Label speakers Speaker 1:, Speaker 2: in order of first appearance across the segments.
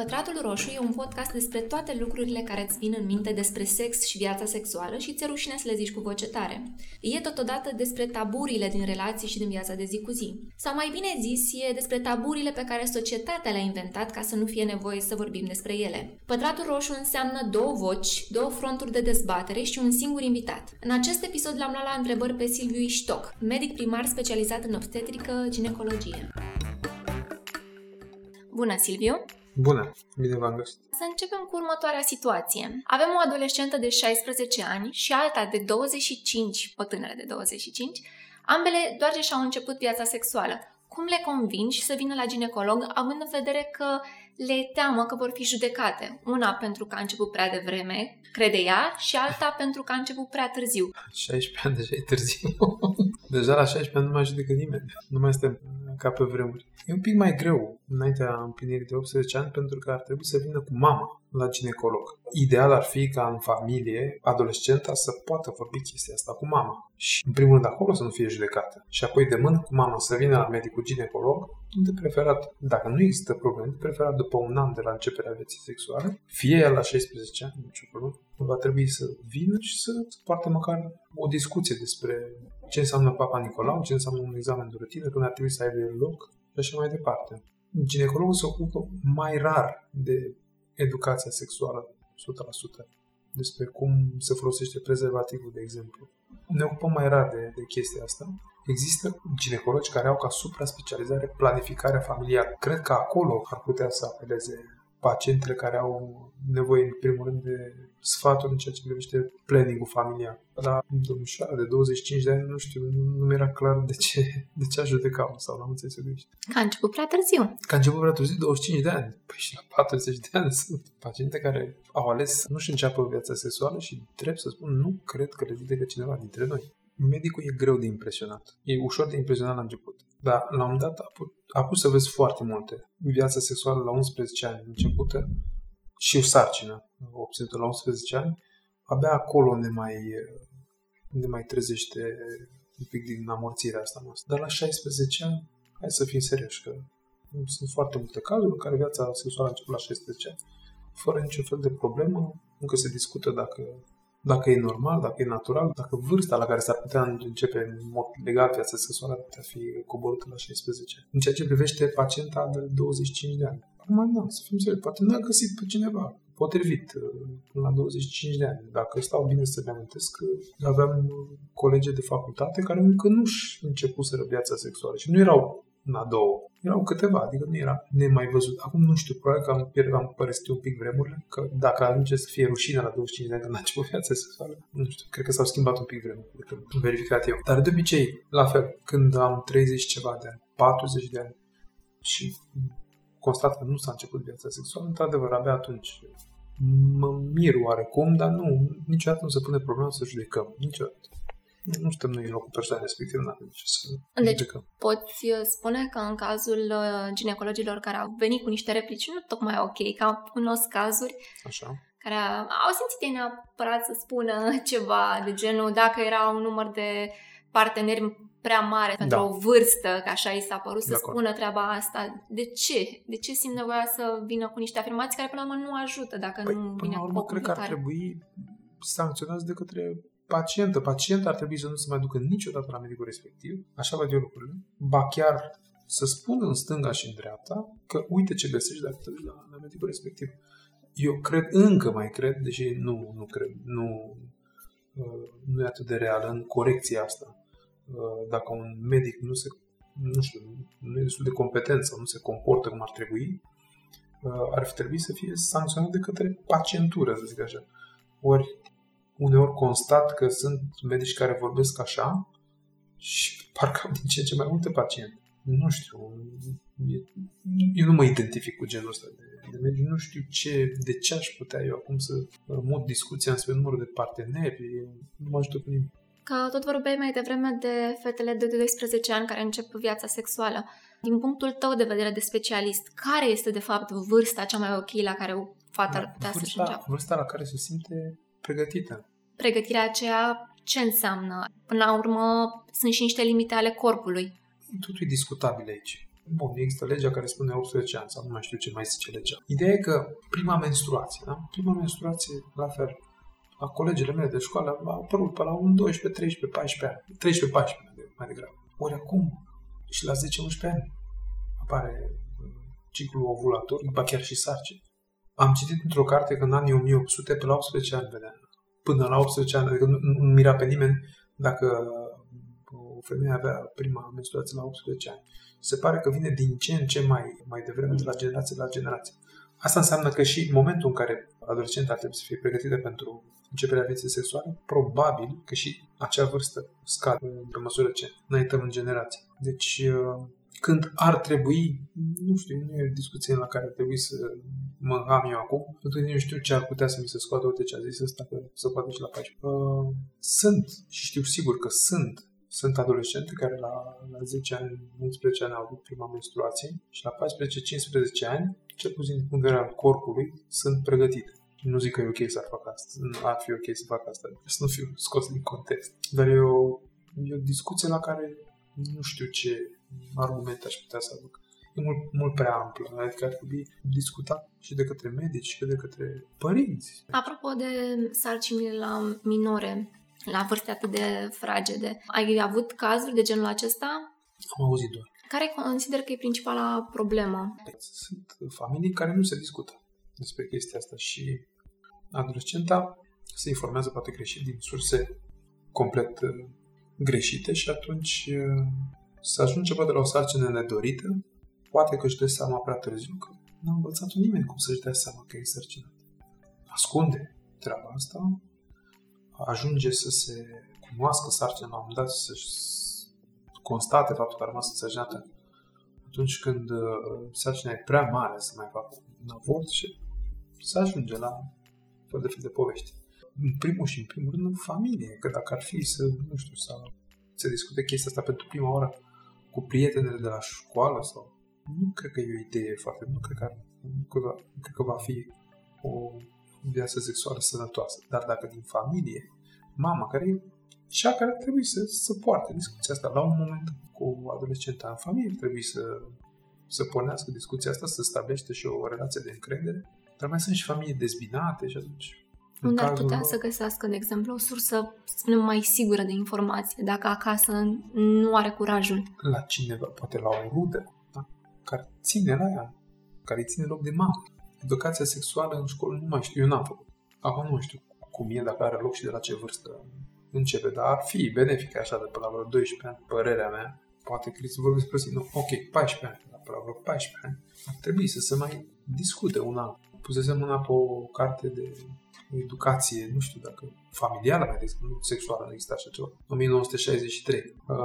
Speaker 1: Pătratul Roșu e un podcast despre toate lucrurile care îți vin în minte despre sex și viața sexuală și ți-e rușine să le zici cu voce tare. E totodată despre taburile din relații și din viața de zi cu zi. Sau mai bine zis, e despre taburile pe care societatea le-a inventat ca să nu fie nevoie să vorbim despre ele. Pătratul Roșu înseamnă două voci, două fronturi de dezbatere și un singur invitat. În acest episod l-am luat la întrebări pe Silviu Iștoc, medic primar specializat în obstetrică ginecologie. Bună, Silviu!
Speaker 2: Bună, bine v-am găsit.
Speaker 1: Să începem cu următoarea situație. Avem o adolescentă de 16 ani și alta de 25, o tânără de 25, ambele doar ce și-au început viața sexuală. Cum le convingi să vină la ginecolog, având în vedere că le teamă că vor fi judecate? Una pentru că a început prea devreme, crede ea, și alta pentru că a început prea târziu.
Speaker 2: 16 ani deja e târziu. deja la 16 ani nu mai judecă nimeni. Nu mai suntem ca pe vremuri. E un pic mai greu înaintea împlinirii de 18 ani pentru că ar trebui să vină cu mama la ginecolog. Ideal ar fi ca în familie adolescenta să poată vorbi chestia asta cu mama. Și în primul rând acolo să nu fie judecată. Și apoi de mână cu mama să vină la medicul ginecolog, de preferat, dacă nu există probleme, de preferat după un an de la începerea vieții sexuale, fie el la 16 ani, nicio problemă, va trebui să vină și să poartă măcar o discuție despre ce înseamnă Papa Nicolau, ce înseamnă un examen de rutină, când ar trebui să aibă loc și așa mai departe. Ginecologul se ocupă mai rar de educația sexuală 100%, despre cum se folosește prezervativul, de exemplu. Ne ocupăm mai rar de, de chestia asta. Există ginecologi care au ca supra-specializare planificarea familială. Cred că acolo ar putea să apeleze pacientele care au nevoie, în primul rând, de sfaturi în ceea ce privește planning-ul familial. La domnișoara de 25 de ani, nu știu, nu mi era clar de ce, de ce a judecat sau n-am înțeles eu greșit.
Speaker 1: Că a început prea târziu.
Speaker 2: Că a început prea târziu, 25 de ani. Păi și la 40 de ani sunt paciente care au ales să nu-și înceapă viața sexuală și trebuie să spun, nu cred că le judecă cineva dintre noi. Medicul e greu de impresionat. E ușor de impresionat la început. Dar la un dat a, put, a pus să vezi foarte multe. Viața sexuală la 11 ani începută și o sarcină obținută la 11 ani, abia acolo ne mai, ne mai trezește un pic din amorțirea asta noastră. Dar la 16 ani, hai să fim serioși, că sunt foarte multe cazuri în care viața sexuală a început la 16 ani, fără niciun fel de problemă, încă se discută dacă dacă e normal, dacă e natural, dacă vârsta la care s-ar putea începe în mod legal viața sexuală ar putea fi coborâtă la 16. În ceea ce privește pacienta de 25 de ani. Acum, da, să fim serios, poate n-a găsit pe cineva potrivit uh, până la 25 de ani. Dacă stau bine să le amintesc, aveam colegi de facultate care încă nu-și începuseră viața sexuală și nu erau în a doua. Erau câteva, adică nu era nemai văzut. Acum nu știu, probabil că am, pierd, am părăsit un pic vremurile, că dacă ajunge să fie rușine la 25 de ani când a început viața sexuală, nu știu, cred că s-au schimbat un pic vremurile, că am verificat eu. Dar de obicei, la fel, când am 30 ceva de ani, 40 de ani și constat că nu s-a început viața sexuală, într-adevăr, abia atunci mă mir oarecum, dar nu, niciodată nu se pune problema să judecăm, niciodată. Nu suntem noi în locul persoanei respective, nu avem ce să
Speaker 1: Deci judecăm. poți uh, spune că în cazul uh, ginecologilor care au venit cu niște replici nu tocmai ok, că au cunosc cazuri
Speaker 2: Așa.
Speaker 1: care au simțit ei neapărat să spună ceva de genul dacă era un număr de parteneri prea mare pentru da. o vârstă, că așa i s-a părut să spună treaba asta. De ce? De ce simt nevoia să vină cu niște afirmații care până la urmă nu ajută dacă păi, nu vine
Speaker 2: la
Speaker 1: urmă,
Speaker 2: cu cred că ar trebui sancționați de către pacientă. Pacienta ar trebui să nu se mai ducă niciodată la medicul respectiv, așa văd eu lucrurile, ba chiar să spună în stânga și în dreapta că uite ce găsești dacă te duci la, la medicul respectiv. Eu cred, încă mai cred, deși nu, nu cred, nu, uh, nu e atât de reală în corecția asta. Uh, dacă un medic nu se, nu știu, nu e destul de competent sau nu se comportă cum ar trebui, uh, ar fi trebuit să fie sancționat de către pacientură, să zic așa. Ori uneori constat că sunt medici care vorbesc așa și parcă au din ce în ce mai multe paciente. Nu știu, eu nu mă identific cu genul ăsta de, de medici, nu știu ce, de ce aș putea eu acum să mut discuția înspre numărul de parteneri, nu mă ajută cu nimic.
Speaker 1: Că tot vorbeai mai devreme de fetele de 12 ani care încep viața sexuală. Din punctul tău de vedere de specialist, care este de fapt vârsta cea mai ok la care o fată ar putea
Speaker 2: vârsta,
Speaker 1: să-și înceapă?
Speaker 2: Vârsta la care se simte pregătită.
Speaker 1: Pregătirea aceea ce înseamnă? Până la urmă sunt și niște limite ale corpului.
Speaker 2: Totul e discutabil aici. bun, există legea care spune 18 ani sau nu mai știu ce mai zice legea. Ideea e că prima menstruație, da? Prima menstruație, la fel, la colegele mele de școală a apărut pe la un 12, 13, 14 ani. 13, 14 mai degrabă. Ori acum, și la 10-11 ani, apare uh, ciclul ovulator, după chiar și sarcini. Am citit într-o carte că în anii 1800, pe la 18 ani vedea. Până la 18 ani, adică nu, nu mira pe nimeni dacă o femeie avea prima menstruație la 18 ani. Se pare că vine din ce în ce mai, mai devreme, de la generație la generație. Asta înseamnă că și în momentul în care adolescenta trebuie să fie pregătită pentru începerea vieții sexuale, probabil că și acea vârstă scade pe măsură ce înaintăm în generație. Deci, uh, când ar trebui, nu știu, nu e o discuție la care ar trebui să mă am eu acum, pentru că nu știu ce ar putea să mi se scoată, uite ce a zis ăsta, că să poate și la 14. Uh, sunt, și știu sigur că sunt sunt adolescente care la, la 10 ani, 11 ani au avut prima menstruație și la 14-15 ani, cel puțin din punct de vedere al corpului, sunt pregătite. Nu zic că e ok să fac asta, nu ar fi ok să fac asta, să nu fiu scos din context. Dar e o, e o discuție la care nu știu ce argumente aș putea să aduc. E mult, mult prea amplă, adică ar trebui discutat și de către medici și de către părinți.
Speaker 1: Apropo de sarcinile la minore, la vârste atât de fragede. Ai avut cazuri de genul acesta?
Speaker 2: Am auzit doar.
Speaker 1: Care consider că e principala problemă?
Speaker 2: Sunt familii care nu se discută despre chestia asta și adolescenta se informează poate greșit din surse complet uh, greșite și atunci uh, se ajunge poate la o sarcină nedorită, poate că își dă seama prea târziu că nu a învățat nimeni cum să-și dea seama că e sărcinat. Ascunde treaba asta, ajunge să se cunoască sarcina la un moment dat, să constate faptul că a rămas însărcinată atunci când uh, sarcina e prea mare să mai facă un avort și să ajunge la fel de fel de povești. În primul și în primul rând în familie, că dacă ar fi să, nu știu, să se discute chestia asta pentru prima oară cu prietenele de la școală sau nu cred că e o idee foarte, nu cred că, ar, nu cred că, nu cred că va fi o viață sexuală sănătoasă. Dar dacă din familie, mama care e cea care ar trebui să, să poarte discuția asta la un moment cu adolescenta în familie, trebuie să, să pornească discuția asta, să stabilește și o relație de încredere. Dar mai sunt și familii dezbinate și atunci
Speaker 1: unde ar putea lor... să găsească, de exemplu, o sursă, să spunem, mai sigură de informație, dacă acasă nu are curajul?
Speaker 2: La cineva, poate la o rudă, da? care ține la ea, care ține loc de mamă. Educația sexuală în școală nu mai știu, eu n-am făcut. Acum nu știu cum e, dacă are loc și de la ce vârstă începe, dar ar fi benefic așa de până la vreo 12 ani, părerea mea. Poate că să vorbesc puțin, nu, ok, 14 ani, la până la vreo 14 ani, ar trebui să se mai discute una. Pusesem mâna pe o carte de educație, nu știu dacă familială, mai degrabă, nu sexuală, nu există așa ceva, 1963. Uh,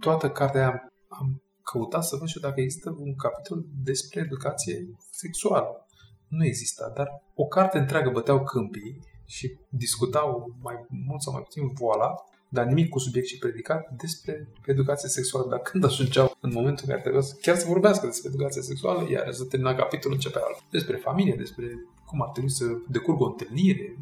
Speaker 2: toată cartea am, am căutat să văd și dacă există un capitol despre educație sexuală. Nu exista, dar o carte întreagă băteau câmpii și discutau mai mult sau mai puțin voala, dar nimic cu subiect și predicat despre educație sexuală. Dar când ajungeau în momentul în care trebuia să chiar să vorbească despre educație sexuală, iar să termina capitolul începea altul. Despre familie, despre cum ar trebui să decurgă o întâlnire,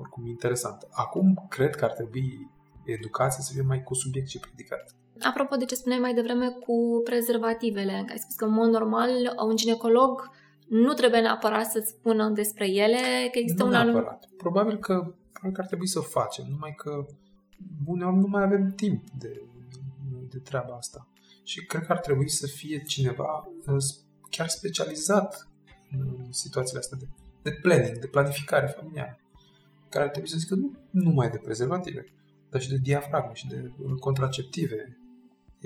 Speaker 2: oricum interesant. Acum cred că ar trebui educația să fie mai cu subiect și predicat.
Speaker 1: Apropo de ce spuneai mai devreme cu prezervativele, ai spus că în mod normal un ginecolog nu trebuie neapărat să spună despre ele, că există
Speaker 2: nu
Speaker 1: un
Speaker 2: neapărat. Anum... Probabil că, probabil că ar trebui să o facem, numai că uneori nu mai avem timp de, de treaba asta. Și cred că ar trebui să fie cineva uh, chiar specializat în situațiile astea de, de planning, de planificare familială, care ar trebui să zică nu numai de prezervative, dar și de diafragme și de contraceptive.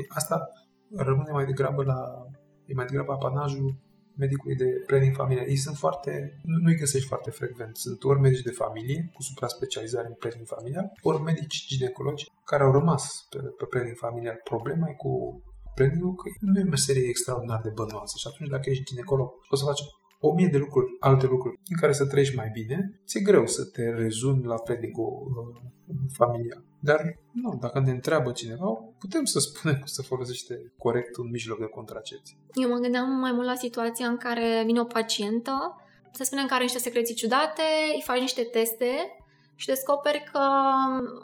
Speaker 2: Asta rămâne mai degrabă la, e mai degrabă apanajul medicului de planning familial. Ei sunt foarte, nu, nu-i găsești foarte frecvent. Sunt ori medici de familie cu supra-specializare în planning familial, ori medici ginecologi care au rămas pe, pe planning familial. Problema e cu planning că nu e o meserie extraordinar de bănoasă și atunci dacă ești ginecolog o să faci o mie de lucruri, alte lucruri în care să trăiești mai bine, ți-e greu să te rezumi la planning-ul uh, familial. Dar, nu, dacă ne întreabă cineva, putem să spunem că se folosește corect un mijloc de contracepție.
Speaker 1: Eu mă gândeam mai mult la situația în care vine o pacientă, să spunem că are niște secreții ciudate, îi faci niște teste și descoperi că,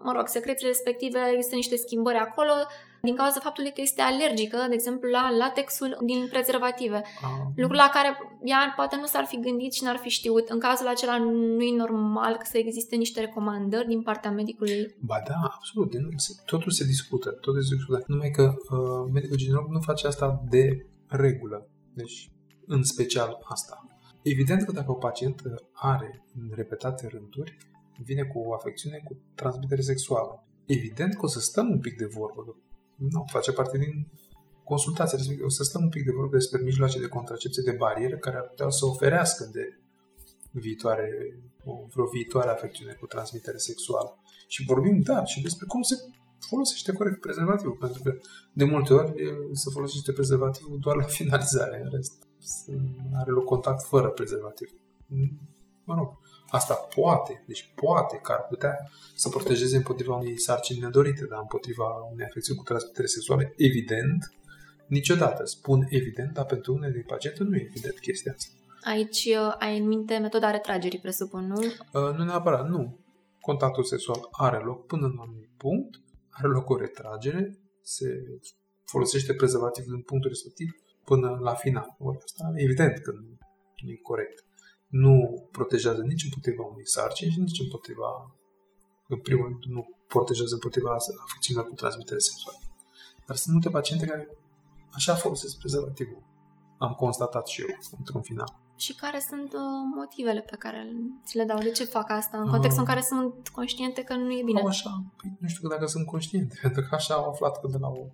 Speaker 1: mă rog, secrețiile respective există niște schimbări acolo, din cauza faptului că este alergică, de exemplu, la latexul din prezervative.
Speaker 2: Ah,
Speaker 1: Lucru la care ea poate nu s-ar fi gândit și n-ar fi știut. În cazul acela nu e normal să existe niște recomandări din partea medicului.
Speaker 2: Ba da, absolut. de Nu, se- totul se discută. Totul se discută. Numai că uh, medicul ginecolog nu face asta de regulă. Deci, în special asta. Evident că dacă o pacientă are în repetate rânduri, vine cu o afecțiune cu transmitere sexuală. Evident că o să stăm un pic de vorbă. Că Nu, face parte din consultație respectiv. O să stăm un pic de vorbă despre mijloace de contracepție de barieră care ar putea să oferească de viitoare, o, vreo viitoare afecțiune cu transmitere sexuală. Și vorbim, da, și despre cum se folosește corect prezervativul, pentru că de multe ori e, se folosește prezervativul doar la finalizare, în rest se- are loc contact fără prezervativ. Mă rog, asta poate, deci poate că ar putea să protejeze împotriva unei sarcini nedorite, dar împotriva unei afecțiuni cu transmitere sexuală, evident, niciodată. Spun evident, dar pentru unele paciente nu e evident chestia asta.
Speaker 1: Aici uh, ai în minte metoda retragerii, presupun, nu?
Speaker 2: Uh, nu neapărat, nu. Contactul sexual are loc până în un anumit punct, are loc o retragere, se folosește prezervativul în punctul respectiv până la final. Ori asta evident că nu, nu e corect. Nu protejează nici împotriva unei sarcini și nici împotriva, în primul rând, nu protejează împotriva afecțiunilor cu transmitere sexuală. Dar sunt multe paciente care așa folosesc prezervativul. Am constatat și eu, într-un final.
Speaker 1: Și care sunt uh, motivele pe care ți le dau? De ce fac asta? În contextul în care sunt conștiente că nu e bine.
Speaker 2: Au așa, păi, nu știu dacă sunt conștient, pentru că așa au aflat că de la o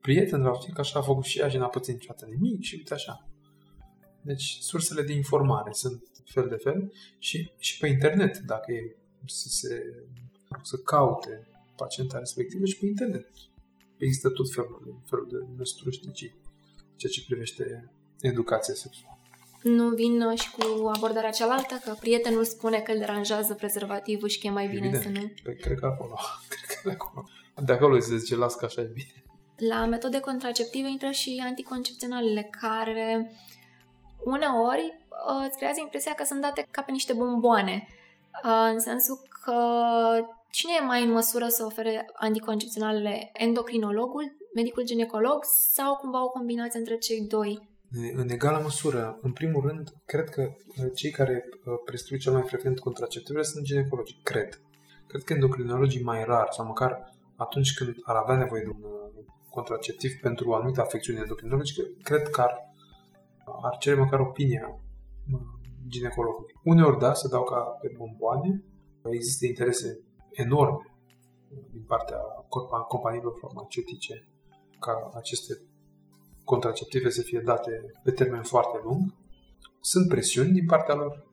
Speaker 2: prietenă, de la o că așa a făcut și ea și n-a pățit niciodată nimic și uite așa. Deci sursele de informare sunt fel de fel și, și pe internet, dacă e să se să caute pacienta respectivă și pe internet. Există tot felul de, felul de năstrușnicii ceea ce privește educația sexuală.
Speaker 1: Nu vin uh, și cu abordarea cealaltă, că prietenul spune că îl deranjează prezervativul și că e mai bine
Speaker 2: Evident.
Speaker 1: să nu.
Speaker 2: Păi cred că acolo, cred că de acolo. De acolo se zice, las că așa e bine.
Speaker 1: La metode contraceptive intră și anticoncepționalele, care uneori uh, îți creează impresia că sunt date ca pe niște bomboane. Uh, în sensul că cine e mai în măsură să ofere anticoncepționalele? Endocrinologul, medicul ginecolog sau cumva o combinație între cei doi?
Speaker 2: În egală măsură, în primul rând, cred că uh, cei care uh, prescriu cel mai frecvent contraceptivele sunt ginecologi. Cred. Cred că endocrinologii mai rar, sau măcar atunci când ar avea nevoie de un uh, contraceptiv pentru o anumită afecțiune endocrinologică, cred că ar, ar cere măcar opinia uh, ginecologului. Uneori, da, se dau ca pe bomboane. Există interese enorme uh, din partea corpa- companiilor farmaceutice ca aceste contraceptive să fie date pe termen foarte lung. Sunt presiuni din partea lor.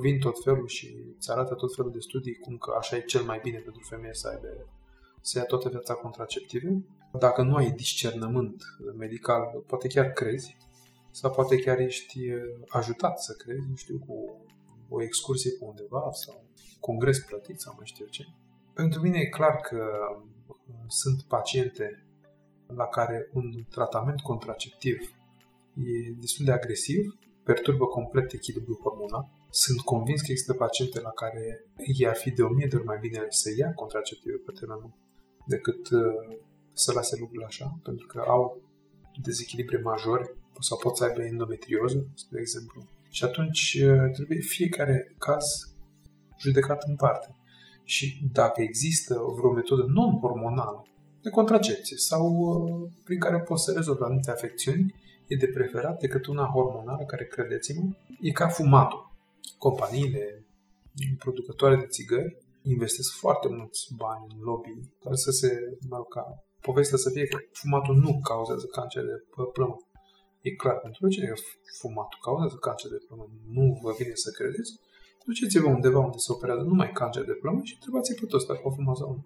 Speaker 2: Vin tot felul și îți arată tot felul de studii cum că așa e cel mai bine pentru femeie să aibă să ia toată viața contraceptive. Dacă nu ai discernământ medical, poate chiar crezi sau poate chiar ești ajutat să crezi, nu știu, cu o excursie pe undeva sau congres plătit sau mai știu ce. Pentru mine e clar că sunt paciente la care un tratament contraceptiv e destul de agresiv, perturbă complet echilibrul hormonal. Sunt convins că există paciente la care i-ar fi de o mie de ori mai bine să ia contraceptive pe termen lung decât uh, să lase lucrurile așa, pentru că au dezechilibre majore sau pot să aibă endometrioză, spre exemplu. Și atunci uh, trebuie fiecare caz judecat în parte. Și dacă există vreo metodă non-hormonală de contracepție sau uh, prin care poți să rezolvi anumite afecțiuni, e de preferat decât una hormonală care, credeți-mă, e ca fumatul. Companiile producătoare de țigări investesc foarte mulți bani în lobby ca să se, mă rog, ca povestea să fie că fumatul nu cauzează cancer de plămân. E clar pentru cine că fumatul cauzează cancer de plămân. Nu vă vine să credeți? Duceți-vă undeva unde se operează numai cancer de plămân și întrebați-i pe toți dacă au fumat sau nu.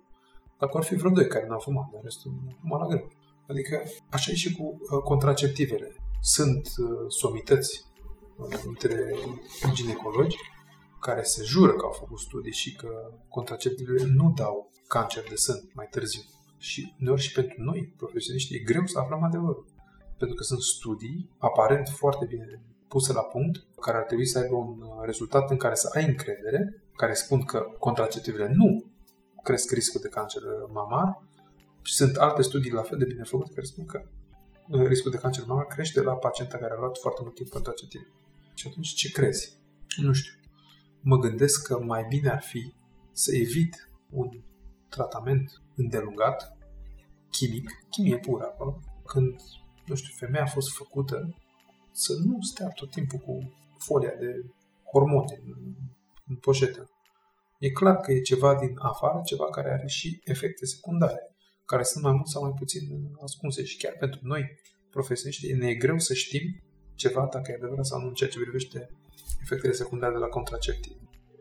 Speaker 2: Dacă ar fi vreo doi care n-au fumat, dar restul nu au fumat la greu. Adică așa e și cu uh, contraceptivele. Sunt uh, somități uh, între ginecologi care se jură că au făcut studii și că contraceptivele nu dau cancer de sân mai târziu. Și uneori și pentru noi, profesioniști, e greu să aflăm adevărul. Pentru că sunt studii aparent foarte bine puse la punct, care ar trebui să aibă un rezultat în care să ai încredere, care spun că contraceptivele nu cresc riscul de cancer mamar, Și sunt alte studii la fel de bine făcute care spun că uh, riscul de cancer mamar crește la pacienta care a luat foarte mult timp contraceptiv. Și atunci ce crezi? Nu știu. Mă gândesc că mai bine ar fi să evit un tratament îndelungat, chimic, chimie pură acolo, când, nu știu, femeia a fost făcută să nu stea tot timpul cu folia de hormone în, în poșetă. E clar că e ceva din afară, ceva care are și efecte secundare, care sunt mai mult sau mai puțin ascunse și chiar pentru noi, profesioniști, ne e greu să știm ceva dacă e adevărat sau nu în ceea ce privește efectele secundare de la contraceptiv.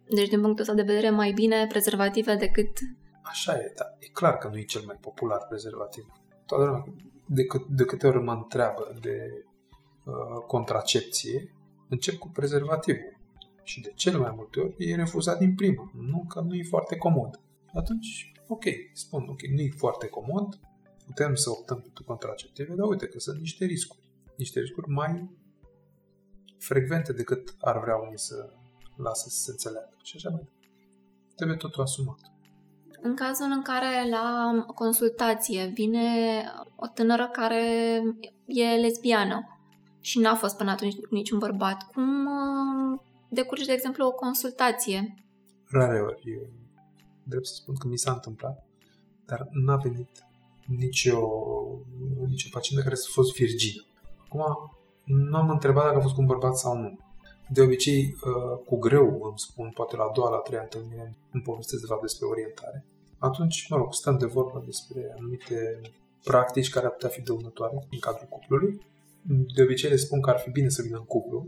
Speaker 1: Deci, din punctul ăsta de vedere, mai bine prezervative decât...
Speaker 2: Așa e, dar e clar că nu e cel mai popular prezervativ. Toată lumea, de, cât, de câte ori mă întreabă de uh, contracepție, încep cu prezervativul. Și de cel mai multe ori e refuzat din prima. Nu că nu e foarte comod. Atunci, ok, spun, ok, nu e foarte comod, putem să optăm pentru contraceptive, dar uite că sunt niște riscuri. Niște riscuri mai frecvente decât ar vrea unii să lasă să se înțeleagă. Și așa mai Trebuie totul asumat.
Speaker 1: În cazul în care la consultație vine o tânără care e lesbiană și n-a fost până atunci niciun bărbat, cum uh, decurge, de exemplu, o consultație?
Speaker 2: Rare ori. Eu, drept să spun că mi s-a întâmplat, dar n-a venit nicio, nicio pacientă care să fost virgină. Acum, nu am întrebat dacă a fost cu un bărbat sau nu. De obicei, uh, cu greu îmi spun, poate la a doua, la a treia întâlnire, îmi povestesc de fapt despre orientare. Atunci, mă rog, stăm de vorbă despre anumite practici care ar putea fi dăunătoare în cadrul cuplului. De obicei le spun că ar fi bine să vină în cuplu,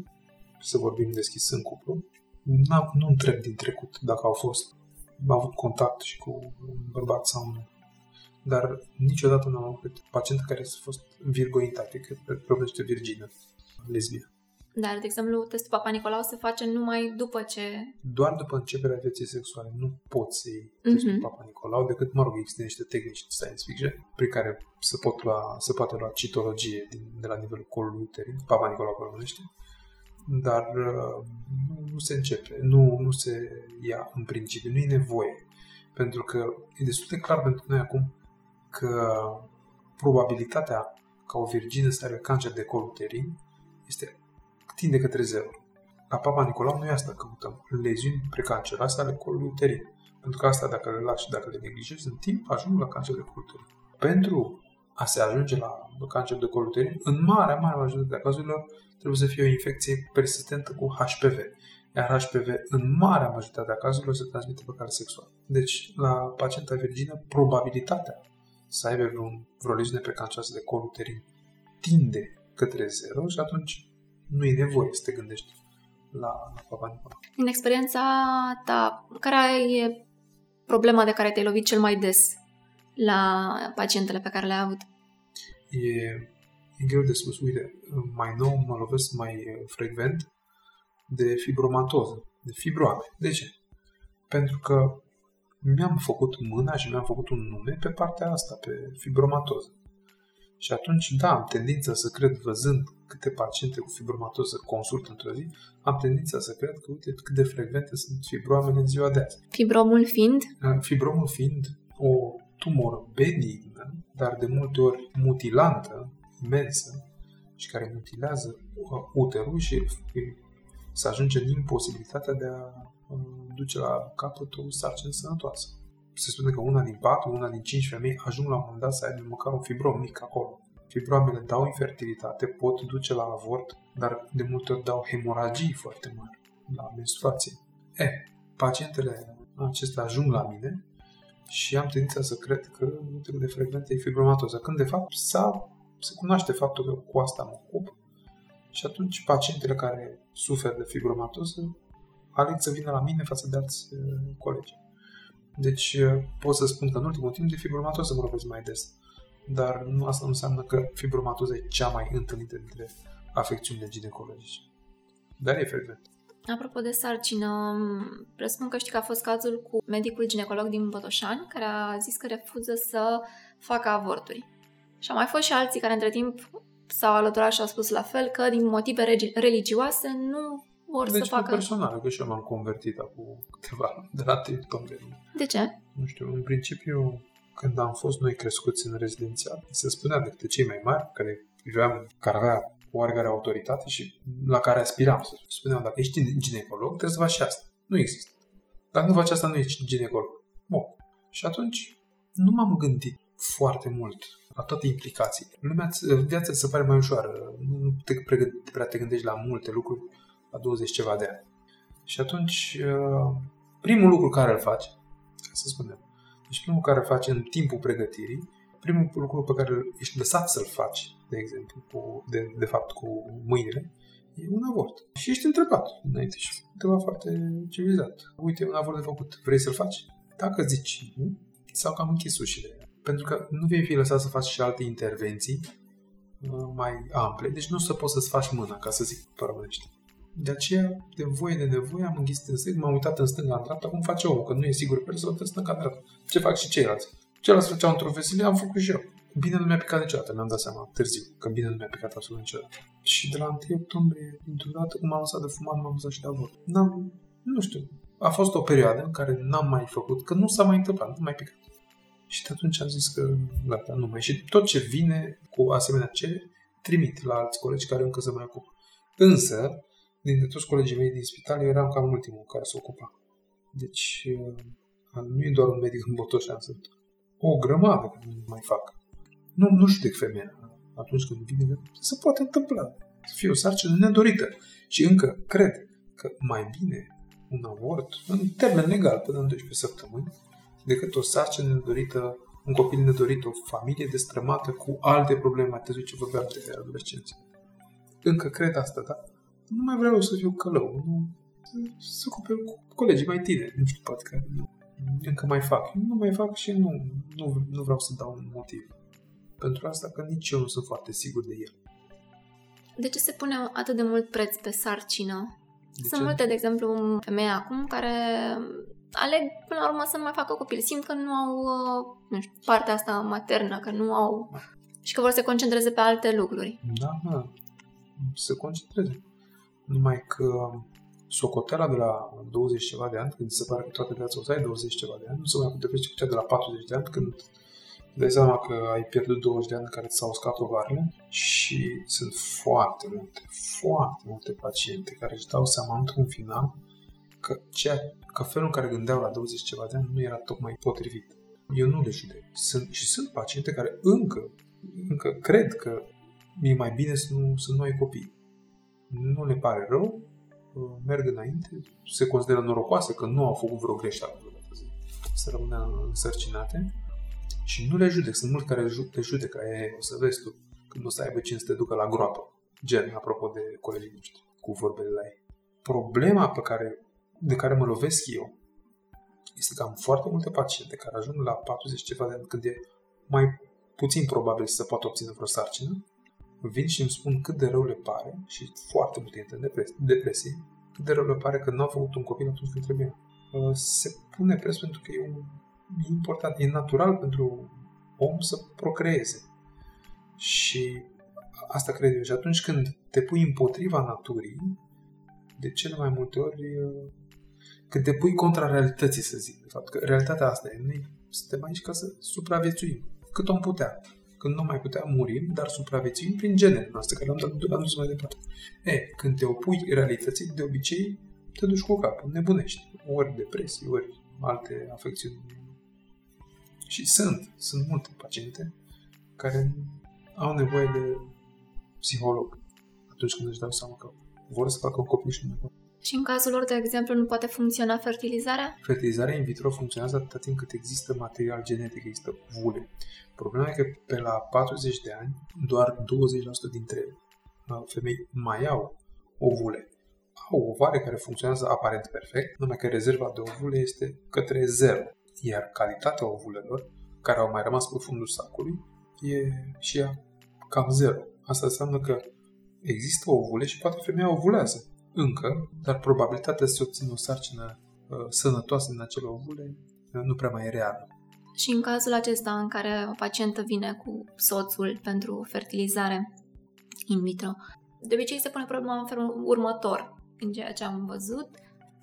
Speaker 2: să vorbim deschis în cuplu. N-am, nu întreb din trecut dacă au fost, am avut contact și cu un bărbat sau nu. Dar niciodată nu am avut pacient care să fost virgointă, adică pe virgină, lesbiană.
Speaker 1: Dar, de exemplu, testul Papa Nicolau se face numai după ce...
Speaker 2: Doar după începerea vieții sexuale. Nu poți să iei testul uh-huh. Papa Nicolau, decât, mă rog, există niște tehnici de science fiction prin care se, pot lua, se poate lua citologie din, de la nivelul colului uterin, Papa Nicolau pe românește, dar uh, nu se începe, nu, nu se ia în principiu, nu e nevoie. Pentru că e destul de clar pentru noi acum că probabilitatea ca o virgină să aibă cancer de col uterin este tinde către zero. La Papa Nicolau noi asta căutăm, leziuni precanceroase ale colului uterin. Pentru că asta, dacă le lași și dacă le neglijezi în timp, ajung la cancer de col uterin. Pentru a se ajunge la cancer de col uterin, în mare, mare majoritate a cazurilor, trebuie să fie o infecție persistentă cu HPV. Iar HPV, în marea majoritate a cazurilor, se transmite pe cale sexuală. Deci, la pacienta virgină, probabilitatea să aibă vreun, vreo leziune precanceroasă de col uterin tinde către zero și atunci nu e nevoie să te gândești la, la Papa Nicolau.
Speaker 1: În experiența ta, care e problema de care te-ai lovit cel mai des la pacientele pe care le-ai avut?
Speaker 2: E, e greu de spus. Uite, mai nou mă lovesc mai frecvent de fibromatoză, de fibroame. De ce? Pentru că mi-am făcut mâna și mi-am făcut un nume pe partea asta, pe fibromatoză. Și atunci, da, am tendința să cred, văzând câte paciente cu fibromatoză consult într-o zi, am tendința să cred că, uite, cât de frecvente sunt fibroamele în ziua de azi.
Speaker 1: Fibromul fiind?
Speaker 2: Fibromul fiind o tumoră benignă, dar de multe ori mutilantă, imensă, și care mutilează uterul și să ajunge în imposibilitatea de a duce la capăt o sarcină sănătoasă se spune că una din patru, una din cinci femei ajung la un moment dat să aibă măcar un fibrom mic acolo. Fibromele dau infertilitate, pot duce la avort, dar de multe ori dau hemoragii foarte mari la menstruație. E, pacientele acestea ajung la mine și am tendința să cred că nu de frecventă e fibromatoză, când de fapt s-a, se cunoaște faptul că cu asta mă ocup și atunci pacientele care suferă de fibromatoză aleg să vină la mine față de alți uh, colegi. Deci uh, pot să spun că în ultimul timp de fibromatoză mă lovesc mai des. Dar nu, asta nu înseamnă că fibromatoza e cea mai întâlnită dintre afecțiunile ginecologice. Dar e frecvent.
Speaker 1: Apropo de sarcină, presupun că știi că a fost cazul cu medicul ginecolog din Botoșani, care a zis că refuză să facă avorturi. Și au mai fost și alții care între timp s-au alăturat și au spus la fel că din motive religioase nu vor
Speaker 2: deci
Speaker 1: să facă...
Speaker 2: personal, că și eu m-am convertit acum câteva de la TikTok.
Speaker 1: De ce?
Speaker 2: Nu știu, în principiu când am fost noi crescuți în rezidențial, se spunea de către cei mai mari, care priveam, care avea oarecare autoritate și la care aspiram. Să spuneam, dacă ești ginecolog, trebuie să faci asta. Nu există. Dacă nu faci asta, nu ești ginecolog. Bun. Și atunci nu m-am gândit foarte mult la toate implicațiile. Lumea, viața se pare mai ușoară. Nu te pregăt, prea te gândești la multe lucruri la 20 ceva de ani. Și atunci, uh, primul lucru care îl faci, ca să spunem, deci primul care îl faci în timpul pregătirii, primul lucru pe care ești lăsat să-l faci, de exemplu, cu, de, de fapt cu mâinile, e un avort. Și ești întrebat înainte și întrebat foarte civilizat. Uite, e un avort de făcut, vrei să-l faci? Dacă zici nu, sau că am închis ușile. Pentru că nu vei fi lăsat să faci și alte intervenții uh, mai ample, deci nu o să poți să-ți faci mâna, ca să zic pe românește. De aceea, de voie de nevoie, am înghis în stânga, m-am uitat în stânga, în dreapta, cum face omul, că nu e sigur pe să în stânga, în dreapta. Ce fac și ceilalți? Ceilalți făceau într-o veselie, am făcut și eu. Bine nu mi-a picat niciodată, mi-am dat seama târziu, că bine nu mi-a picat absolut niciodată. Și de la 1 octombrie, dintr-o dată, cum am lăsat de fumat, m-am lăsat și de avut. N-am, nu știu, a fost o perioadă în care n-am mai făcut, că nu s-a mai întâmplat, nu mai picat. Și de atunci am zis că gata, nu mai. Și tot ce vine cu asemenea cereri, trimit la alți colegi care încă se mai ocupă. Însă, dintre toți colegii mei din spital, eu eram cam ultimul care se ocupa. Deci, uh, nu e doar un medic în Botoșan, sunt o grămadă care nu mai fac. Nu, nu știu de femeia atunci când vine, se poate întâmpla. Să fie o sarcină nedorită. Și încă cred că mai bine un avort, în termen legal, până în 12 săptămâni, decât o sarcină nedorită, un copil nedorit, o familie destrămată cu alte probleme mai târziu ce vorbeam de adolescență. Încă cred asta, da? Nu mai vreau să fiu călău. Nu, să ocupe cu colegii mai tineri. Nu știu, poate că încă mai fac. Nu mai fac și nu, nu, nu vreau să dau un motiv. Pentru asta că nici eu nu sunt foarte sigur de el.
Speaker 1: De ce se pune atât de mult preț pe sarcină?
Speaker 2: De
Speaker 1: Sunt
Speaker 2: ce?
Speaker 1: multe, de exemplu, femei acum care aleg până la urmă să nu mai facă copil. Simt că nu au, uh, nu știu, partea asta maternă, că nu au și că vor să se concentreze pe alte lucruri.
Speaker 2: Da, da. Se concentreze. Numai că socoteala de la 20 ceva de ani, când se pare că toată viața o să ai 20 ceva de ani, nu se mai potrivește cu cea de la 40 de ani, când îți dai seama că ai pierdut 20 de ani care ți s-au uscat ovarele și sunt foarte multe, foarte multe paciente care își dau seama într-un final că, ceea, că felul în care gândeau la 20 ceva de ani nu era tocmai potrivit. Eu nu le judec. Sunt, și sunt paciente care încă, încă cred că e mai bine să nu, să nu ai copii. Nu le pare rău, merg înainte, se consideră norocoase că nu au făcut vreo greșeală vreodată, să rămână însărcinate și nu le judec. Sunt mulți care ju- te judecă, e, o să vezi tu, când o să aibă cine să te ducă la groapă. Gen, apropo de colegii noștri, cu vorbele la ei. Problema pe care, de care mă lovesc eu este că am foarte multe paciente care ajung la 40 ceva de ani când e mai puțin probabil să se poată obține vreo sarcină, vin și îmi spun cât de rău le pare și foarte multe intră în depresie, depresie, cât de rău le pare că nu au făcut un copil atunci când trebuia. Uh, Se pune preț pentru că e, un, e important, e natural pentru om să procreeze. Și asta cred eu. Și atunci când te pui împotriva naturii, de cele mai multe ori, uh, când te pui contra realității, să zic, de fapt, că realitatea asta e, noi suntem aici ca să supraviețuim cât om putea. Când nu mai putea, murim, dar supraviețuim prin genele noastre, care le-am dat le-am dus mai departe. E, când te opui realității, de obicei te duci cu capul, nebunești. Ori depresie, ori alte afecțiuni. Și sunt, sunt multe paciente care au nevoie de psiholog atunci când își dau seama că vor să facă un copil și nu mai pot.
Speaker 1: Și în cazul lor, de exemplu, nu poate funcționa fertilizarea?
Speaker 2: Fertilizarea in vitro funcționează atâta timp cât există material genetic, există ovule. Problema e că pe la 40 de ani, doar 20% dintre uh, femei mai au ovule. Au ovare care funcționează aparent perfect, numai că rezerva de ovule este către zero. Iar calitatea ovulelor, care au mai rămas pe fundul sacului, e și ea cam zero. Asta înseamnă că există ovule și poate femeia ovulează încă, dar probabilitatea să se obțină o sarcină uh, sănătoasă din acele ovule uh, nu prea mai e reală.
Speaker 1: Și în cazul acesta în care o pacientă vine cu soțul pentru fertilizare in vitro, de obicei se pune problema în felul următor. În ceea ce am văzut,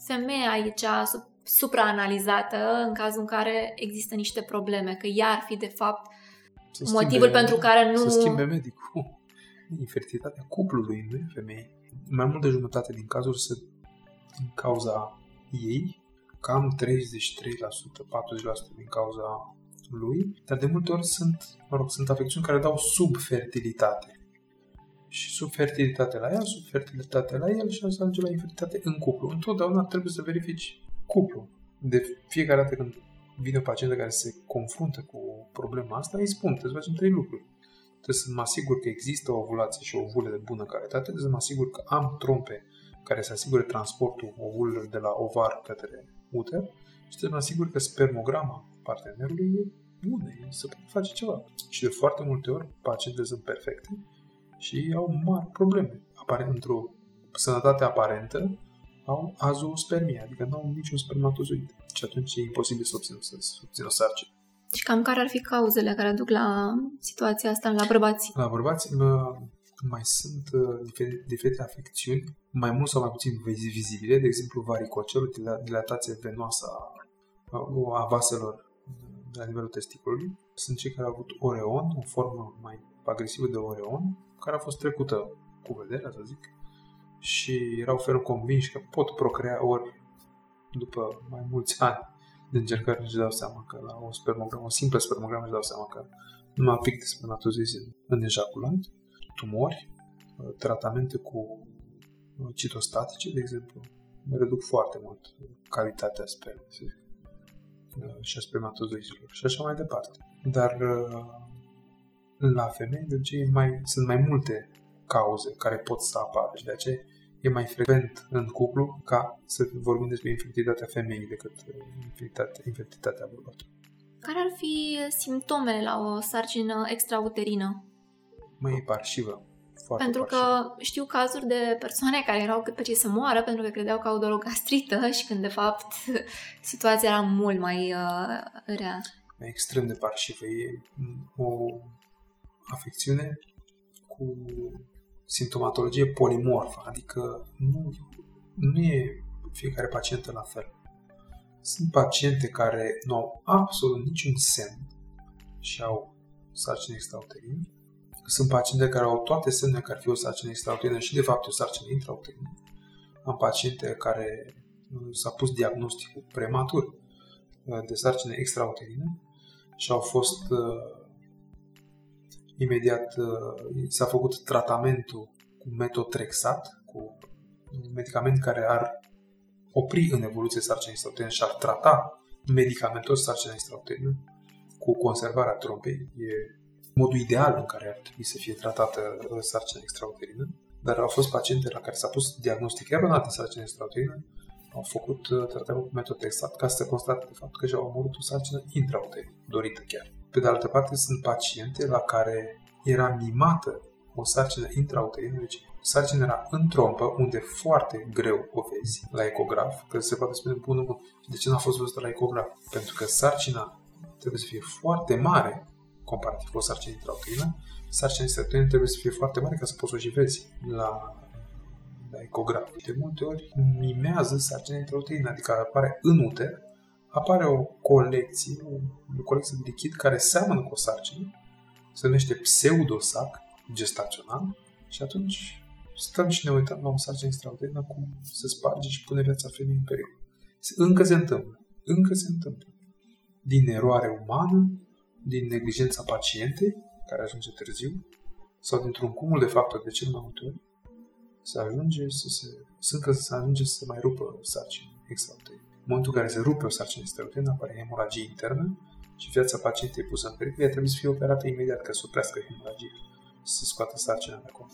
Speaker 1: femeia aici, sub supraanalizată în cazul în care există niște probleme, că ea ar fi de fapt
Speaker 2: Să
Speaker 1: motivul
Speaker 2: schimbe-
Speaker 1: pentru care nu...
Speaker 2: Să schimbe medicul. Infertilitatea cuplului, nu e femeii. Mai mult de jumătate din cazuri se din cauza ei, cam 33%, 40% din cauza lui, dar de multe ori sunt, mă rog, sunt afecțiuni care dau subfertilitate. Și subfertilitate la ea, subfertilitate la el și asta ajunge la infertilitate în cuplu. Întotdeauna trebuie să verifici cuplu. De fiecare dată când vine o pacientă care se confruntă cu problema asta, îi spun, trebuie să facem trei lucruri. Trebuie să mă asigur că există o ovulație și o ovule de bună calitate, trebuie să mă asigur că am trompe care să asigure transportul ovulelor de la ovar către uter și trebuie să mă asigur că spermograma partenerului e bună, e- se poate face ceva. Și de foarte multe ori pacientele sunt perfecte și au mari probleme. Apare într-o sănătate aparentă, au azoospermie, adică nu au niciun spermatozoid. Și atunci e imposibil să obțină, să, să obțină o sarcină.
Speaker 1: Și cam care ar fi cauzele care duc la situația asta la bărbați?
Speaker 2: La bărbați mă, mai sunt uh, diferite, diferite afecțiuni, mai mult sau mai puțin vizi- vizibile, de exemplu varicocelul, dila- dilatație venoasă a, a vaselor de la nivelul testiculului. Sunt cei care au avut oreon, o formă mai agresivă de oreon, care a fost trecută cu vederea, să zic, și erau ferm convinși că pot procrea ori după mai mulți ani de încercare își dau seama că la o spermogramă, o simplă spermogramă își dau seama că nu am pic de spermatozoizi în- în ejaculat, tumori, uh, tratamente cu uh, citostatice, de exemplu, reduc foarte mult calitatea spermei, să zic, uh, și a spermatozoizilor și așa mai departe. Dar uh, la femei, de obicei, mai, sunt mai multe cauze care pot să apară și de aceea e mai frecvent în cuplu ca să vorbim despre infertilitatea femeii decât uh, infertilitatea, infertilitatea bărbatului.
Speaker 1: Care ar fi simptomele la o sarcină extrauterină?
Speaker 2: Mai e parșivă. Foarte
Speaker 1: Pentru
Speaker 2: parșivă.
Speaker 1: că știu cazuri de persoane care erau cât pe ce să moară pentru că credeau că au doar o gastrită și când de fapt situația era mult mai uh, rea.
Speaker 2: e extrem de parșivă. E o afecțiune cu simptomatologie polimorfă, adică nu, nu e fiecare pacientă la fel. Sunt paciente care nu au absolut niciun semn și au sarcină extrauterină. Sunt paciente care au toate semnele că ar fi o sarcină extrauterină și de fapt e o sarcină intrauterină. Am paciente care uh, s-a pus diagnosticul prematur uh, de sarcină extrauterină și au fost uh, imediat uh, s-a făcut tratamentul cu metotrexat, cu un medicament care ar opri în evoluție sarcina extrauterină și ar trata medicamentos sarcina extrauterină cu conservarea trompei. E modul ideal în care ar trebui să fie tratată uh, sarcina extrauterină, dar au fost paciente la care s-a pus diagnostic eronat de sarcină extrauterină, au făcut uh, tratament cu metotrexat ca să se constate de fapt că și-au omorât o sarcină intrauterină, dorită chiar. Pe de altă parte, sunt paciente la care era mimată o sarcină intrauterină, deci sarcina era în trompă, unde foarte greu o vezi la ecograf, că se poate spune, bună, bun, de ce n-a fost văzută la ecograf? Pentru că sarcina trebuie să fie foarte mare, comparativ cu o sarcină intrauterină, sarcina intrauterină trebuie să fie foarte mare ca să poți o și vezi la, la ecograf. De multe ori mimează sarcina intrauterină, adică apare în uter, apare o colecție, o, o colecție de lichid care seamănă cu o sarcină, se numește pseudosac gestațional și atunci stăm și ne uităm la o sarcină extraordinară cum se sparge și pune viața femeii în pericol. Încă se întâmplă. Încă se întâmplă. Din eroare umană, din neglijența pacientei, care ajunge târziu, sau dintr-un cumul de factori de cel mai multe ori, se ajunge să se, sunt că se ajunge să se mai rupă sarcină extrauterină. În momentul în care se rupe o sarcină extrauterină, apare hemoragie internă și viața pacientei e pusă în pericol, ea trebuie să fie operată imediat ca să oprească hemoragia, să scoată sarcina de acolo.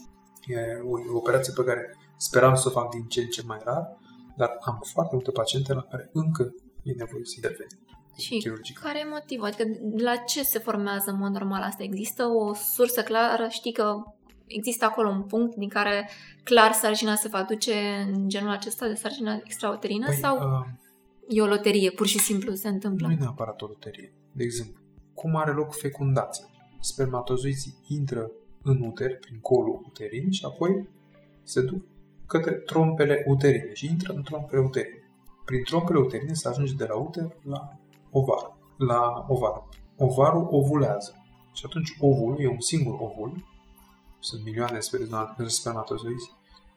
Speaker 2: E o, o operație pe care speram să o fac din ce în ce mai rar, dar am foarte multe paciente la care încă e nevoie să intervenim.
Speaker 1: Și
Speaker 2: chirurgic.
Speaker 1: care e motivul? Adică la ce se formează în mod normal asta? Există o sursă clară? Știi că există acolo un punct din care clar sarcina se va duce în genul acesta de sarcină extrauterină
Speaker 2: Păi,
Speaker 1: sau
Speaker 2: uh,
Speaker 1: e o loterie, pur și simplu se întâmplă?
Speaker 2: nu e neapărat o loterie. De exemplu, cum are loc fecundația? Spermatozoizii intră în uter, prin colul uterin și apoi se duc către trompele uterine și intră în trompele uterine. Prin trompele uterine se ajunge de la uter la ovar. La ovar. Ovarul ovulează. Și atunci ovul e un singur ovul. Sunt milioane de spermatozoizi,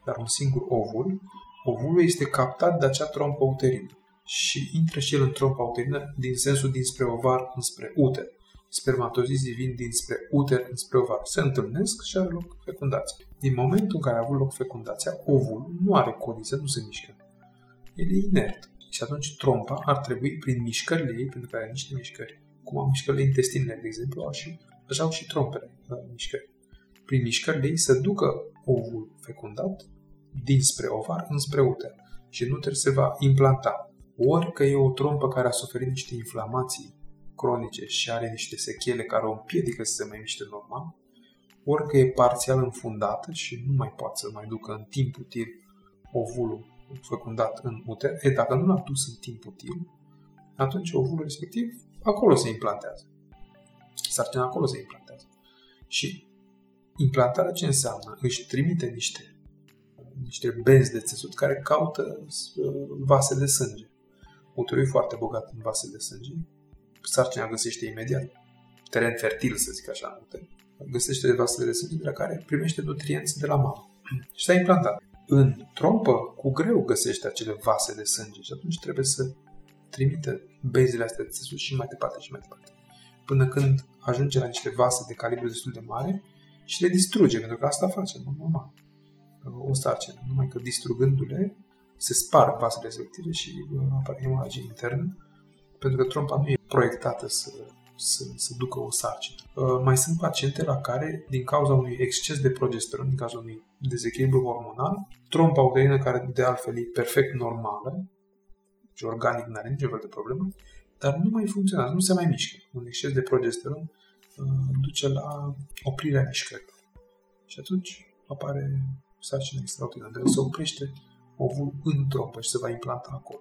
Speaker 2: dar un singur ovul. Ovulul este captat de acea trompă uterină și intră și el în trompa uterină din sensul dinspre ovar înspre uter. Spermatozizii vin dinspre uter înspre ovar. Se întâlnesc și are loc fecundația. Din momentul în care a avut loc fecundația, ovul nu are codiză, nu se mișcă. El e inert. Și atunci trompa ar trebui, prin mișcările ei, pentru că are niște mișcări, cum au mișcările intestinele, de exemplu, au și, așa au și trompele mișcări. Prin mișcările ei să ducă ovul fecundat dinspre ovar înspre uter. Și în uter se va implanta. Ori că e o trompă care a suferit niște inflamații cronice și are niște sechele care o împiedică să se mai miște normal, ori că e parțial înfundată și nu mai poate să mai ducă în timp util ovulul fecundat în uter, e, dacă nu l-a dus în timp util, atunci ovulul respectiv acolo se implantează. Sarcina acolo se implantează. Și implantarea ce înseamnă? Își trimite niște, niște benzi de țesut care caută uh, vase de sânge. Uterul e foarte bogat în vase de sânge. Sarcina găsește imediat teren fertil, să zic așa, în uter. Găsește vasele de sânge de la care primește nutrienți de la mamă. și s-a implantat. În trompă, cu greu găsește acele vase de sânge și atunci trebuie să trimite benzile astea de țesut și mai departe și mai departe. Până când ajunge la niște vase de calibru destul de mare și le distruge, pentru că asta face, nu normal. O sarcină. Numai că distrugându-le, se sparg vasele respective și uh, apare hemoragie internă, pentru că trompa nu e proiectată să, să, să ducă o sarcină. Uh, mai sunt paciente la care, din cauza unui exces de progesteron, din cauza unui dezechilibru hormonal, trompa uterină, care de altfel e perfect normală, și organic nu are niciun fel de problemă, dar nu mai funcționează, nu se mai mișcă. Un exces de progesteron uh, duce la oprirea mișcării. Și atunci apare sarcina extrauterină, de se oprește ovul în trompă și se va implanta acolo.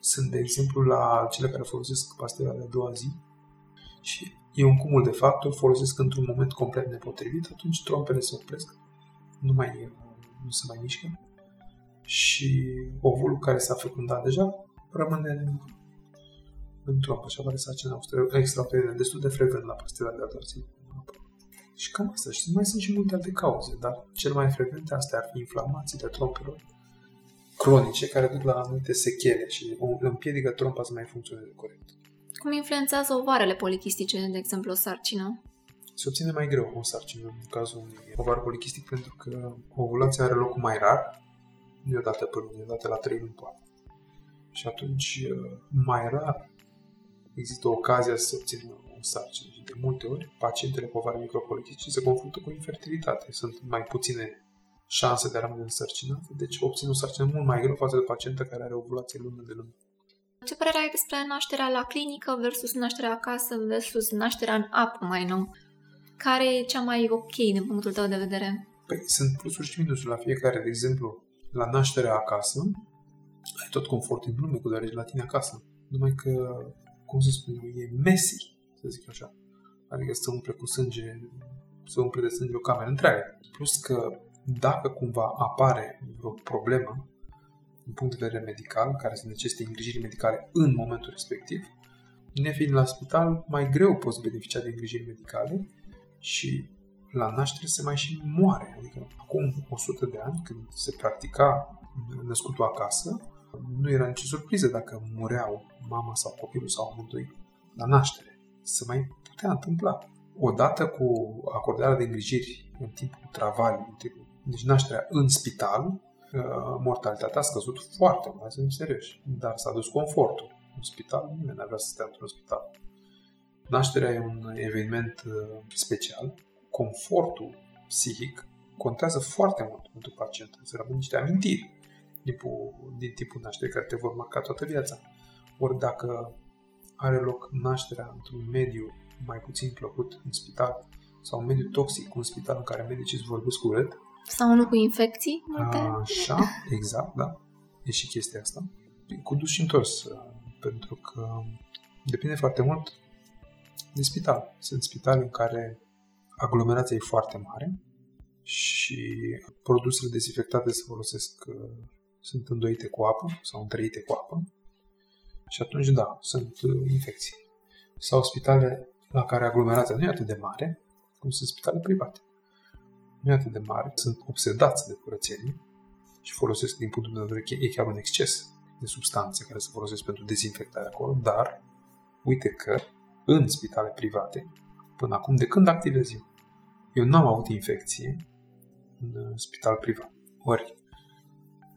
Speaker 2: Sunt, de exemplu, la cele care folosesc pastila de a doua zi și e un cumul de factori, folosesc într-un moment complet nepotrivit, atunci trompele se opresc, nu, mai, nu se mai mișcă și ovul care s-a fecundat deja rămâne în, în trompă și apare sarcina extrauterină destul de frecvent la pastila de a doua zi. Și cam asta. Și mai sunt și multe alte cauze, dar cel mai frecvente astea ar fi inflamațiile trompelor cronice care duc la anumite sechele și împiedică trompa să mai funcționeze corect.
Speaker 1: Cum influențează ovarele polichistice, de exemplu, o sarcină?
Speaker 2: Se obține mai greu o sarcină în cazul unui ovar polichistic pentru că ovulația are loc mai rar, nu e o dată pe lună, e o dată la 3 luni poate. Și atunci, mai rar, există ocazia să se obțină o sarcină. Și de multe ori, pacientele cu ovari micropolitice se confruntă cu infertilitate. Sunt mai puține șanse de a rămâne însărcinată, deci obțin o sarcină mult mai greu față de pacientă care are ovulație lună de lună.
Speaker 1: Ce părere ai despre nașterea la clinică versus nașterea acasă versus nașterea în apă mai nou? Care e cea mai ok din punctul tău de vedere?
Speaker 2: Păi sunt plusuri și minusuri la fiecare. De exemplu, la nașterea acasă, ai tot confort în lume cu deoarece la tine acasă. Numai că, cum să spun eu, e messy, să zic așa. Adică să umple cu sânge, să umple de sânge o cameră întreagă. Plus că dacă cumva apare vreo problemă din punct de vedere medical, care să necesite îngrijiri medicale în momentul respectiv, nefiind la spital, mai greu poți beneficia de îngrijiri medicale și la naștere se mai și moare. Adică acum 100 de ani, când se practica născutul acasă, nu era nicio surpriză dacă mureau mama sau copilul sau amândoi la naștere. Se mai putea întâmpla. Odată cu acordarea de îngrijiri în timpul travaliului, în timpul deci nașterea în spital, uh, mortalitatea a scăzut foarte mult, să serios. Dar s-a dus confortul. În spital, nimeni n-a vrea să stea într-un spital. Nașterea e un eveniment uh, special. Confortul psihic contează foarte mult pentru pacient. Să rămân niște amintiri din, din tipul nașterii care te vor marca toată viața. Ori dacă are loc nașterea într-un mediu mai puțin plăcut în spital sau un mediu toxic, un spital în care medicii îți vorbesc urât,
Speaker 1: sau unul cu infecții multe?
Speaker 2: Așa, exact, da. E și chestia asta. Cu dus și întors, pentru că depinde foarte mult de spital. Sunt spitale în care aglomerația e foarte mare și produsele dezinfectate se folosesc, sunt îndoite cu apă sau întrăite cu apă. Și atunci, da, sunt uh, infecții. Sau spitale la care aglomerația nu e atât de mare, cum sunt spitale private. Nu e atât de mare, sunt obsedați de curățenie și folosesc din punctul de vedere e chiar un exces de substanțe care se folosesc pentru dezinfectare acolo, dar uite că în spitale private, până acum, de când activez eu, eu n-am avut infecție în spital privat. Ori,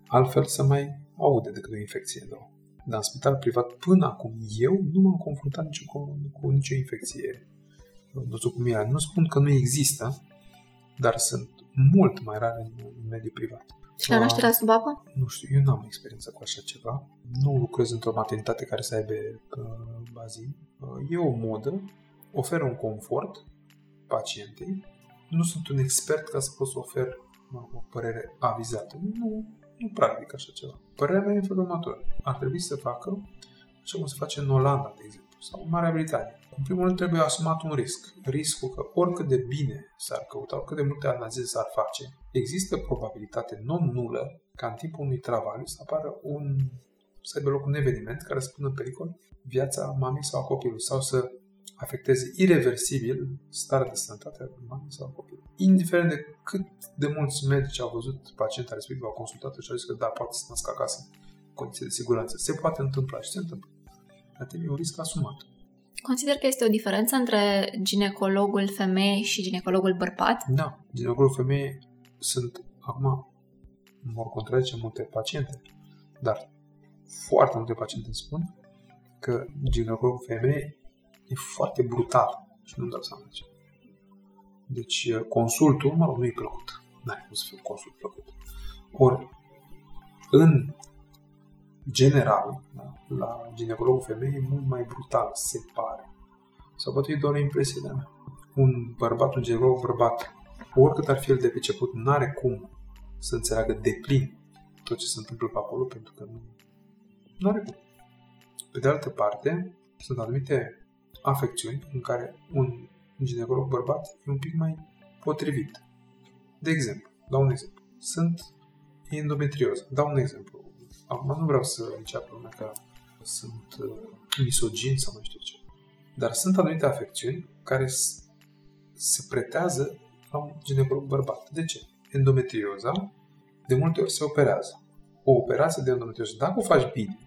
Speaker 2: altfel să mai aude decât o infecție, da. Dar în spital privat, până acum, eu nu m-am confruntat nicio, cu, cu nicio infecție nosocomială. Nu spun că nu există, dar sunt mult mai rare în, în mediul privat.
Speaker 1: Și la nașterea sub apă?
Speaker 2: Nu știu, eu nu am experiență cu așa ceva. Nu lucrez într-o maternitate care să aibă uh, bazin. Uh, e o modă, oferă un confort pacientei. Nu sunt un expert ca să pot să ofer uh, o părere avizată. Nu, nu practic așa ceva. Părerea mea e în felul următor. Ar trebui să facă așa cum se face în Olanda, de exemplu, sau în Marea Britanie. În primul rând trebuie asumat un risc. Riscul că oricât de bine s-ar căuta, oricât de multe analize s-ar face, există probabilitate non-nulă ca în timpul unui travaliu să apară un să aibă loc un eveniment care să pună în pericol viața mamei sau a copilului sau să afecteze irreversibil starea de sănătate a mamei sau a copilului. Indiferent de cât de mulți medici au văzut pacienta respectiv, au consultat și au zis că da, poate să nască acasă în condiții de siguranță. Se poate întâmpla și se întâmplă. Dar e un risc asumat.
Speaker 1: Consider că este o diferență între ginecologul femeie și ginecologul bărbat?
Speaker 2: Da. Ginecologul femeie sunt, acum, mă vor contrazice multe paciente, dar foarte multe paciente spun că ginecologul femeie e foarte brutal și nu-mi dau seama de ce. Deci consultul, mă rog, nu-i plăcut. N-ai cum să fie un consult plăcut. Ori, în general, da, la ginecologul femeie e mult mai brutal, se pare. Sau poate e doar o impresie de mea. Un bărbat, un ginecolog bărbat, oricât ar fi el de priceput, nu are cum să înțeleagă de plin tot ce se întâmplă pe acolo, pentru că nu, nu are cum. Pe de altă parte, sunt anumite afecțiuni în care un ginecolog bărbat e un pic mai potrivit. De exemplu, dau un exemplu. Sunt endometrioză. Dau un exemplu. Acum nu vreau să înceapă lumea că sunt uh, misogin sau nu știu ce. Dar sunt anumite afecțiuni care se pretează la un ginecolog bărbat. De ce? Endometrioza de multe ori se operează. O operație de endometrioză, dacă o faci bine,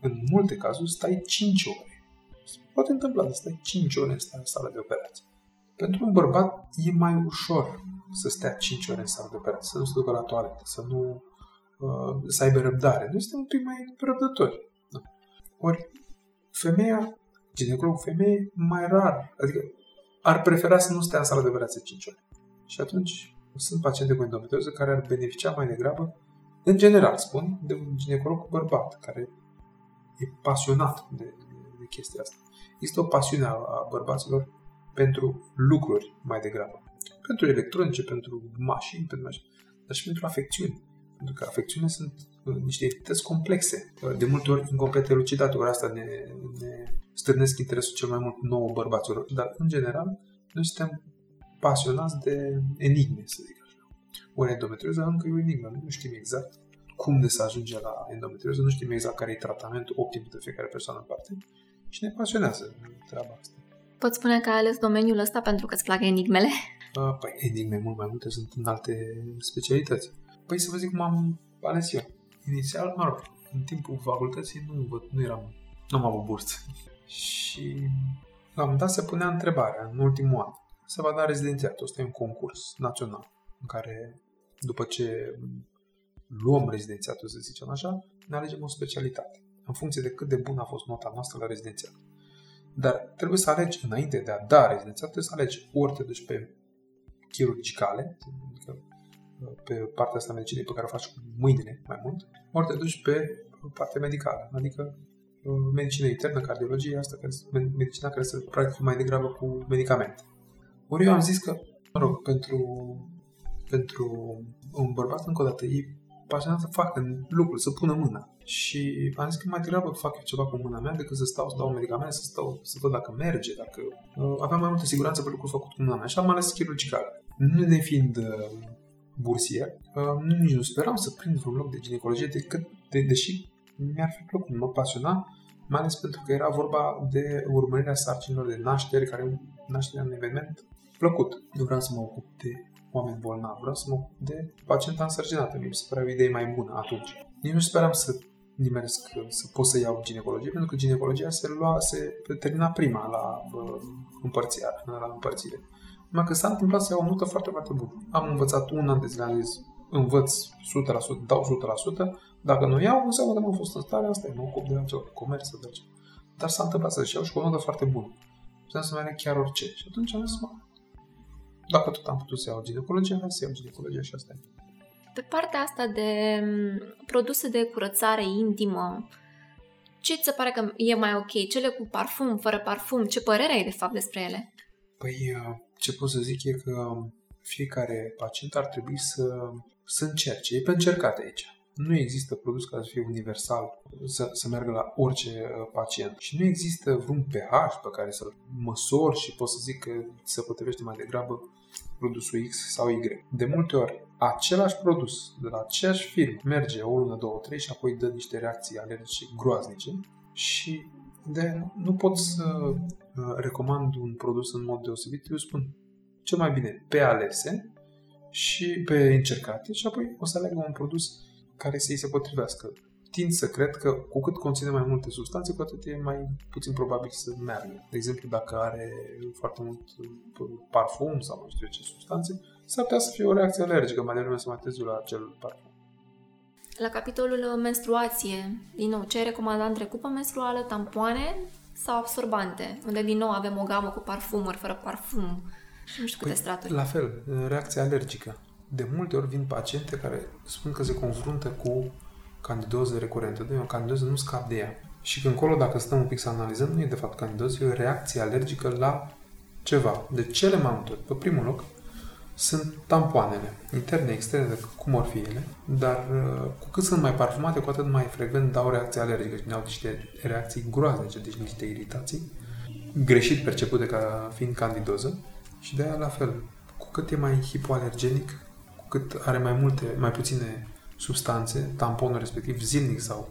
Speaker 2: în multe cazuri stai 5 ore. Se poate întâmpla să stai 5 ore în sală de operație. Pentru un bărbat e mai ușor să stea 5 ore în sală de operație, să nu se ducă la toaletă, să nu uh, să aibă răbdare. Noi suntem un pic mai răbdători. Da. Ori femeia, ginecologul femeie, mai rar, adică ar prefera să nu stea în sală de operație 5 ore. Și atunci sunt paciente cu endometrioză care ar beneficia mai degrabă, în general spun, de un ginecolog bărbat care e pasionat de, de, de chestia asta. Există o pasiune a, a bărbaților pentru lucruri mai degrabă. Pentru electronice, pentru mașini, pentru mașini, dar și pentru afecțiuni. Pentru că afecțiunile sunt uh, niște entități complexe, uh, de multe ori incomplete elucidate, ori asta ne, ne stârnesc interesul cel mai mult nouă bărbaților. Dar, în general, noi suntem pasionați de enigme, să zic așa. Ori endometrioză încă e o enigmă, nu știm exact cum de să ajunge la endometrioză, nu știm exact care e tratamentul optim de fiecare persoană în parte și ne pasionează treaba asta.
Speaker 1: Poți spune că ai ales domeniul ăsta pentru că îți plac enigmele?
Speaker 2: Păi, enigme mult mai multe sunt în alte specialități. Păi să vă zic cum am ales eu. Inițial, mă rog, în timpul facultății nu, nu eram, nu am avut bursă. Și la un moment dat se punea întrebarea, în ultimul an, se va da rezidențiatul. Ăsta e un concurs național în care, după ce luăm rezidențiatul, să zicem așa, ne alegem o specialitate, în funcție de cât de bună a fost nota noastră la rezidențiat. Dar trebuie să alegi, înainte de a da rezidențiat, trebuie să alegi ori te duci pe chirurgicale, adică pe partea asta medicinei pe care o faci cu mâinile mai mult, ori te duci pe partea medicală, adică uh, medicină internă, cardiologie, asta care, medicina care se practică mai degrabă cu medicamente. Ori eu am zis că, mă rog, pentru, pentru un bărbat, încă o dată, e pasionat să facă lucruri, să pună mâna. Și am zis că mai degrabă fac eu ceva cu mâna mea decât să stau, să dau medicamente, să stau, să văd dacă merge, dacă... Uh, aveam mai multă siguranță pe lucruri făcut cu mâna mea. Și am ales chirurgical. Nu ne fiind uh, bursier, uh, nici nu speram să prind vreun loc de ginecologie, decât, de, deși mi-ar fi plăcut, mă pasiona mai ales pentru că era vorba de urmărirea sarcinilor de naștere, care nașterea un eveniment plăcut. Nu vreau să mă ocup de oameni bolnavi, vreau să mă ocup de pacienta însărcinată. Mi se părea o idee mai bună atunci. Nici nu speram să nimeresc să pot să iau ginecologie, pentru că ginecologia se lua, se termina prima la uh, împărțire, la împărțire. Numai că s-a întâmplat să iau o notă foarte, foarte bună. Am învățat un an de zile, am zis, învăț 100%, dau 100%, dacă nu iau, înseamnă că nu am fost în stare, asta e, mă ocup de altceva, comerț sau de altceva. Dar s-a întâmplat să iau și cu o notă foarte bună. Puteam să meargă chiar orice. Și atunci am zis, mă, dacă tot am putut să iau ginecologia, hai să iau ginecologia și asta e.
Speaker 1: Pe partea asta de produse de curățare intimă, ce ți se pare că e mai ok? Cele cu parfum, fără parfum? Ce părere ai de fapt despre ele?
Speaker 2: Păi, ce pot să zic e că fiecare pacient ar trebui să, să încerce. E pe încercat aici. Nu există produs care să fie universal, să, să meargă la orice uh, pacient. Și nu există vreun pH pe care să-l măsor și pot să zic că se potrivește mai degrabă produsul X sau Y. De multe ori, același produs de la aceeași firmă merge o lună, două, trei și apoi dă niște reacții alergice groaznice și de nu pot să uh, recomand un produs în mod deosebit. Eu spun cel mai bine pe alese și pe încercate și apoi o să aleg un produs care să-i se potrivească. Tind să cred că cu cât conține mai multe substanțe, cu atât e mai puțin probabil să meargă. De exemplu, dacă are foarte mult parfum sau nu știu ce substanțe, s-ar putea să fie o reacție alergică mai devreme să mai târziu la acel parfum.
Speaker 1: La capitolul menstruație, din nou, ce ai recomandat între cupă menstruală, tampoane sau absorbante, unde din nou avem o gamă cu parfumuri, fără parfum și nu știu câte păi, straturi.
Speaker 2: La fel, reacția alergică de multe ori vin paciente care spun că se confruntă cu candidoză recurentă. De o candidoză nu scap de ea. Și când încolo, dacă stăm un pic să analizăm, nu e de fapt candidoză, e o reacție alergică la ceva. De cele mai multe ori, pe primul loc, sunt tampoanele, interne, externe, cum or fi ele, dar uh, cu cât sunt mai parfumate, cu atât mai frecvent dau reacție alergică și au niște reacții groaznice, deci niște iritații, greșit percepute ca fiind candidoză și de aia la fel. Cu cât e mai hipoalergenic, cât are mai multe, mai puține substanțe, tamponul respectiv zilnic sau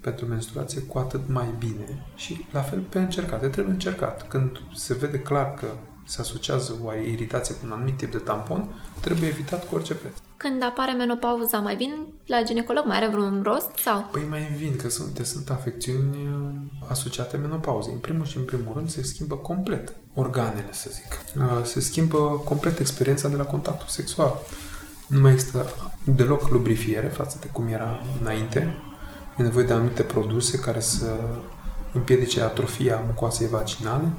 Speaker 2: pentru menstruație, cu atât mai bine. Și la fel pe încercate, trebuie încercat. Când se vede clar că se asociază o iritație cu un anumit tip de tampon, trebuie evitat cu orice preț.
Speaker 1: Când apare menopauza, mai vin la ginecolog? Mai are vreun rost? sau?
Speaker 2: Păi mai vin, că sunt, sunt afecțiuni uh, asociate menopauzei. În primul și în primul rând se schimbă complet organele, să zic. Uh, se schimbă complet experiența de la contactul sexual nu mai există deloc lubrifiere față de cum era înainte. E nevoie de anumite produse care să împiedice atrofia mucoasei vaginale.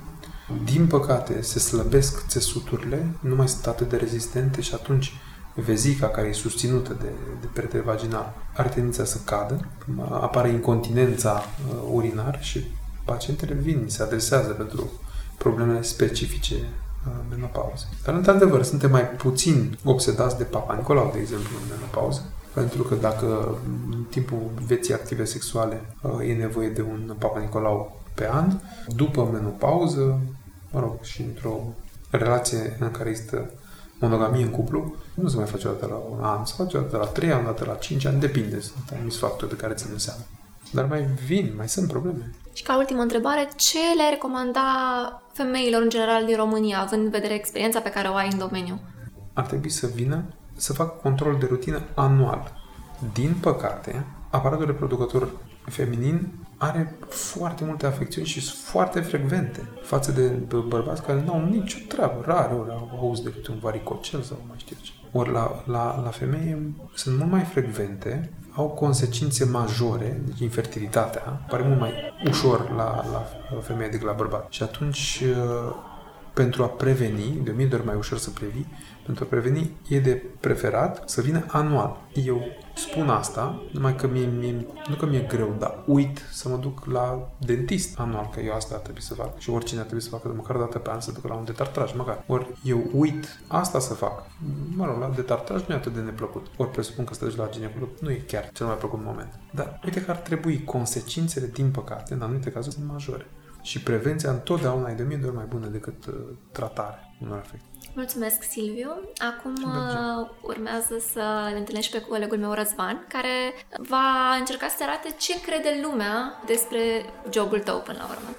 Speaker 2: Din păcate, se slăbesc țesuturile, nu mai sunt atât de rezistente și atunci vezica care e susținută de, de peretele vaginal are tendința să cadă, apare incontinența uh, urinar și pacientele vin, se adresează pentru problemele specifice menopauză. Dar, într-adevăr, suntem mai puțin obsedați de Papa Nicolau, de exemplu, în menopauză. Pentru că dacă în timpul vieții active sexuale uh, e nevoie de un Papa Nicolau pe an, după menopauză, mă rog, și într-o relație în care există monogamie în cuplu, nu se mai face o dată la un an, se face o dată la trei ani, o dată la cinci ani, depinde, sunt anumiți factori de care ținem seama. Dar mai vin, mai sunt probleme.
Speaker 1: Și ca ultimă întrebare, ce le-ai recomanda femeilor în general din România, având în vedere experiența pe care o ai în domeniu?
Speaker 2: Ar trebui să vină să facă control de rutină anual. Din păcate, aparatul reproducător feminin are foarte multe afecțiuni și sunt foarte frecvente față de bărbați care nu au nicio treabă. Rare ori au auzit decât un varicocel sau mai știu ce. Ori la, la, la femeie sunt mult mai frecvente au consecințe majore, deci infertilitatea pare mult mai ușor la, la femeie decât la bărbat. Și atunci, uh, pentru a preveni, de mii de ori mai ușor să previi, pentru a preveni, e de preferat să vină anual. Eu spun asta, numai că mie, mie, nu că mi-e greu, dar uit să mă duc la dentist anual, că eu asta ar trebui să fac. Și oricine ar trebui să facă de măcar o dată pe an să ducă la un detartraj, măcar. Ori eu uit asta să fac. Mă rog, la detartraj nu e atât de neplăcut. Ori presupun că să la ginecolog nu e chiar cel mai plăcut moment. Dar uite că ar trebui consecințele, din păcate, în anumite cazuri, sunt majore. Și prevenția întotdeauna e de mii de ori mai bună decât uh, tratarea unor afecte.
Speaker 1: Mulțumesc, Silviu. Acum uh, urmează să ne întâlnești pe colegul meu, Răzvan, care va încerca să arate ce crede lumea despre jobul tău până la urmă.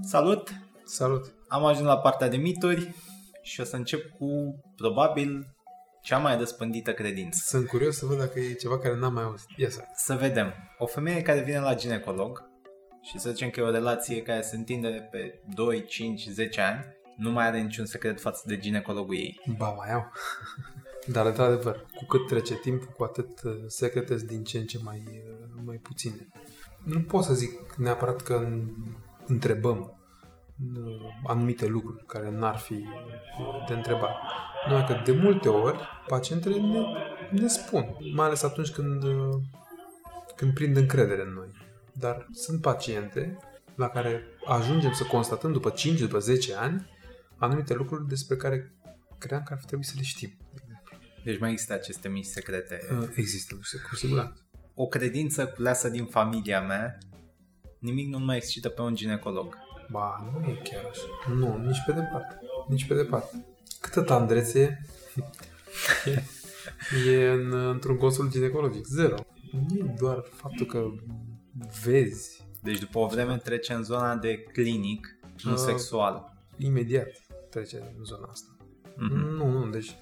Speaker 3: Salut!
Speaker 2: Salut!
Speaker 3: Am ajuns la partea de mituri și o să încep cu, probabil, cea mai răspândită credință.
Speaker 2: Sunt curios să văd dacă e ceva care n-am mai auzit. Ia să.
Speaker 3: Să vedem. O femeie care vine la ginecolog și să zicem că e o relație care se întinde pe 2, 5, 10 ani, nu mai are niciun secret față de ginecologul ei.
Speaker 2: Ba, mai au. Dar, într-adevăr, cu cât trece timpul, cu atât uh, secrete din ce în ce mai, uh, mai puține. Nu pot să zic neapărat că întrebăm uh, anumite lucruri care n-ar fi de întrebat. Numai că de multe ori pacientele ne, ne spun, mai ales atunci când, când prind încredere în noi. Dar sunt paciente la care ajungem să constatăm după 5, după 10 ani anumite lucruri despre care credeam că ar fi trebuit să le știm.
Speaker 3: Deci mai există aceste mici secrete.
Speaker 2: Uh, există, cu siguranță.
Speaker 3: O credință culeasă din familia mea, nimic nu mai excită pe un ginecolog.
Speaker 2: Ba, nu e chiar așa. Nu, nici pe departe. Nici pe departe. Câtă tandrețe e, e în, într-un consult ginecologic? Zero. Nu e doar faptul că vezi.
Speaker 3: Deci după o vreme trece în zona de clinic, nu uh, sexual.
Speaker 2: Imediat trece în zona asta. Mm-hmm. Nu, nu, deci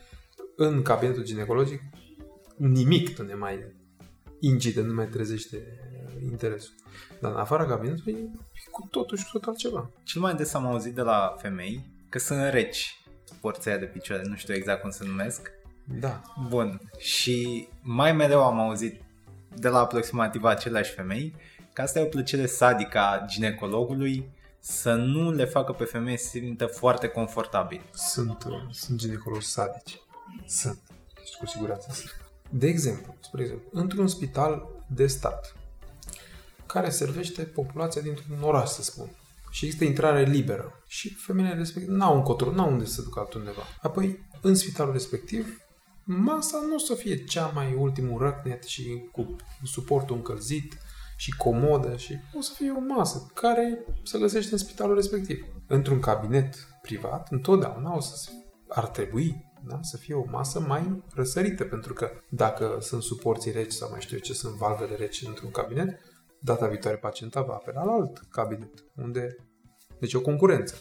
Speaker 2: în cabinetul ginecologic nimic nu ne mai incide, nu mai trezește interesul. Dar în afara cabinetului e cu totul și cu totul altceva.
Speaker 3: Cel mai des am auzit de la femei că sunt reci porția de picioare, nu știu exact cum se numesc.
Speaker 2: Da.
Speaker 3: Bun. Și mai mereu am auzit de la aproximativ aceleași femei că asta e o plăcere sadică a ginecologului să nu le facă pe femei să se simtă foarte confortabil.
Speaker 2: Sunt, uh, sunt ginecologi sadici. Sunt. Și cu siguranță sunt. De exemplu, spre exemplu, într-un spital de stat care servește populația dintr-un oraș, să spun, și există intrare liberă și femeile respective n-au încotro, n-au unde să ducă altundeva. Apoi, în spitalul respectiv, masa nu o să fie cea mai ultimul răcnet și cu suportul încălzit și comodă și o să fie o masă care se găsește în spitalul respectiv. Într-un cabinet privat, întotdeauna o să ar trebui da? să fie o masă mai răsărită, pentru că dacă sunt suporții reci sau mai știu eu ce sunt valvele reci într-un cabinet, data viitoare pacienta va apela la alt cabinet, unde... Deci o concurență.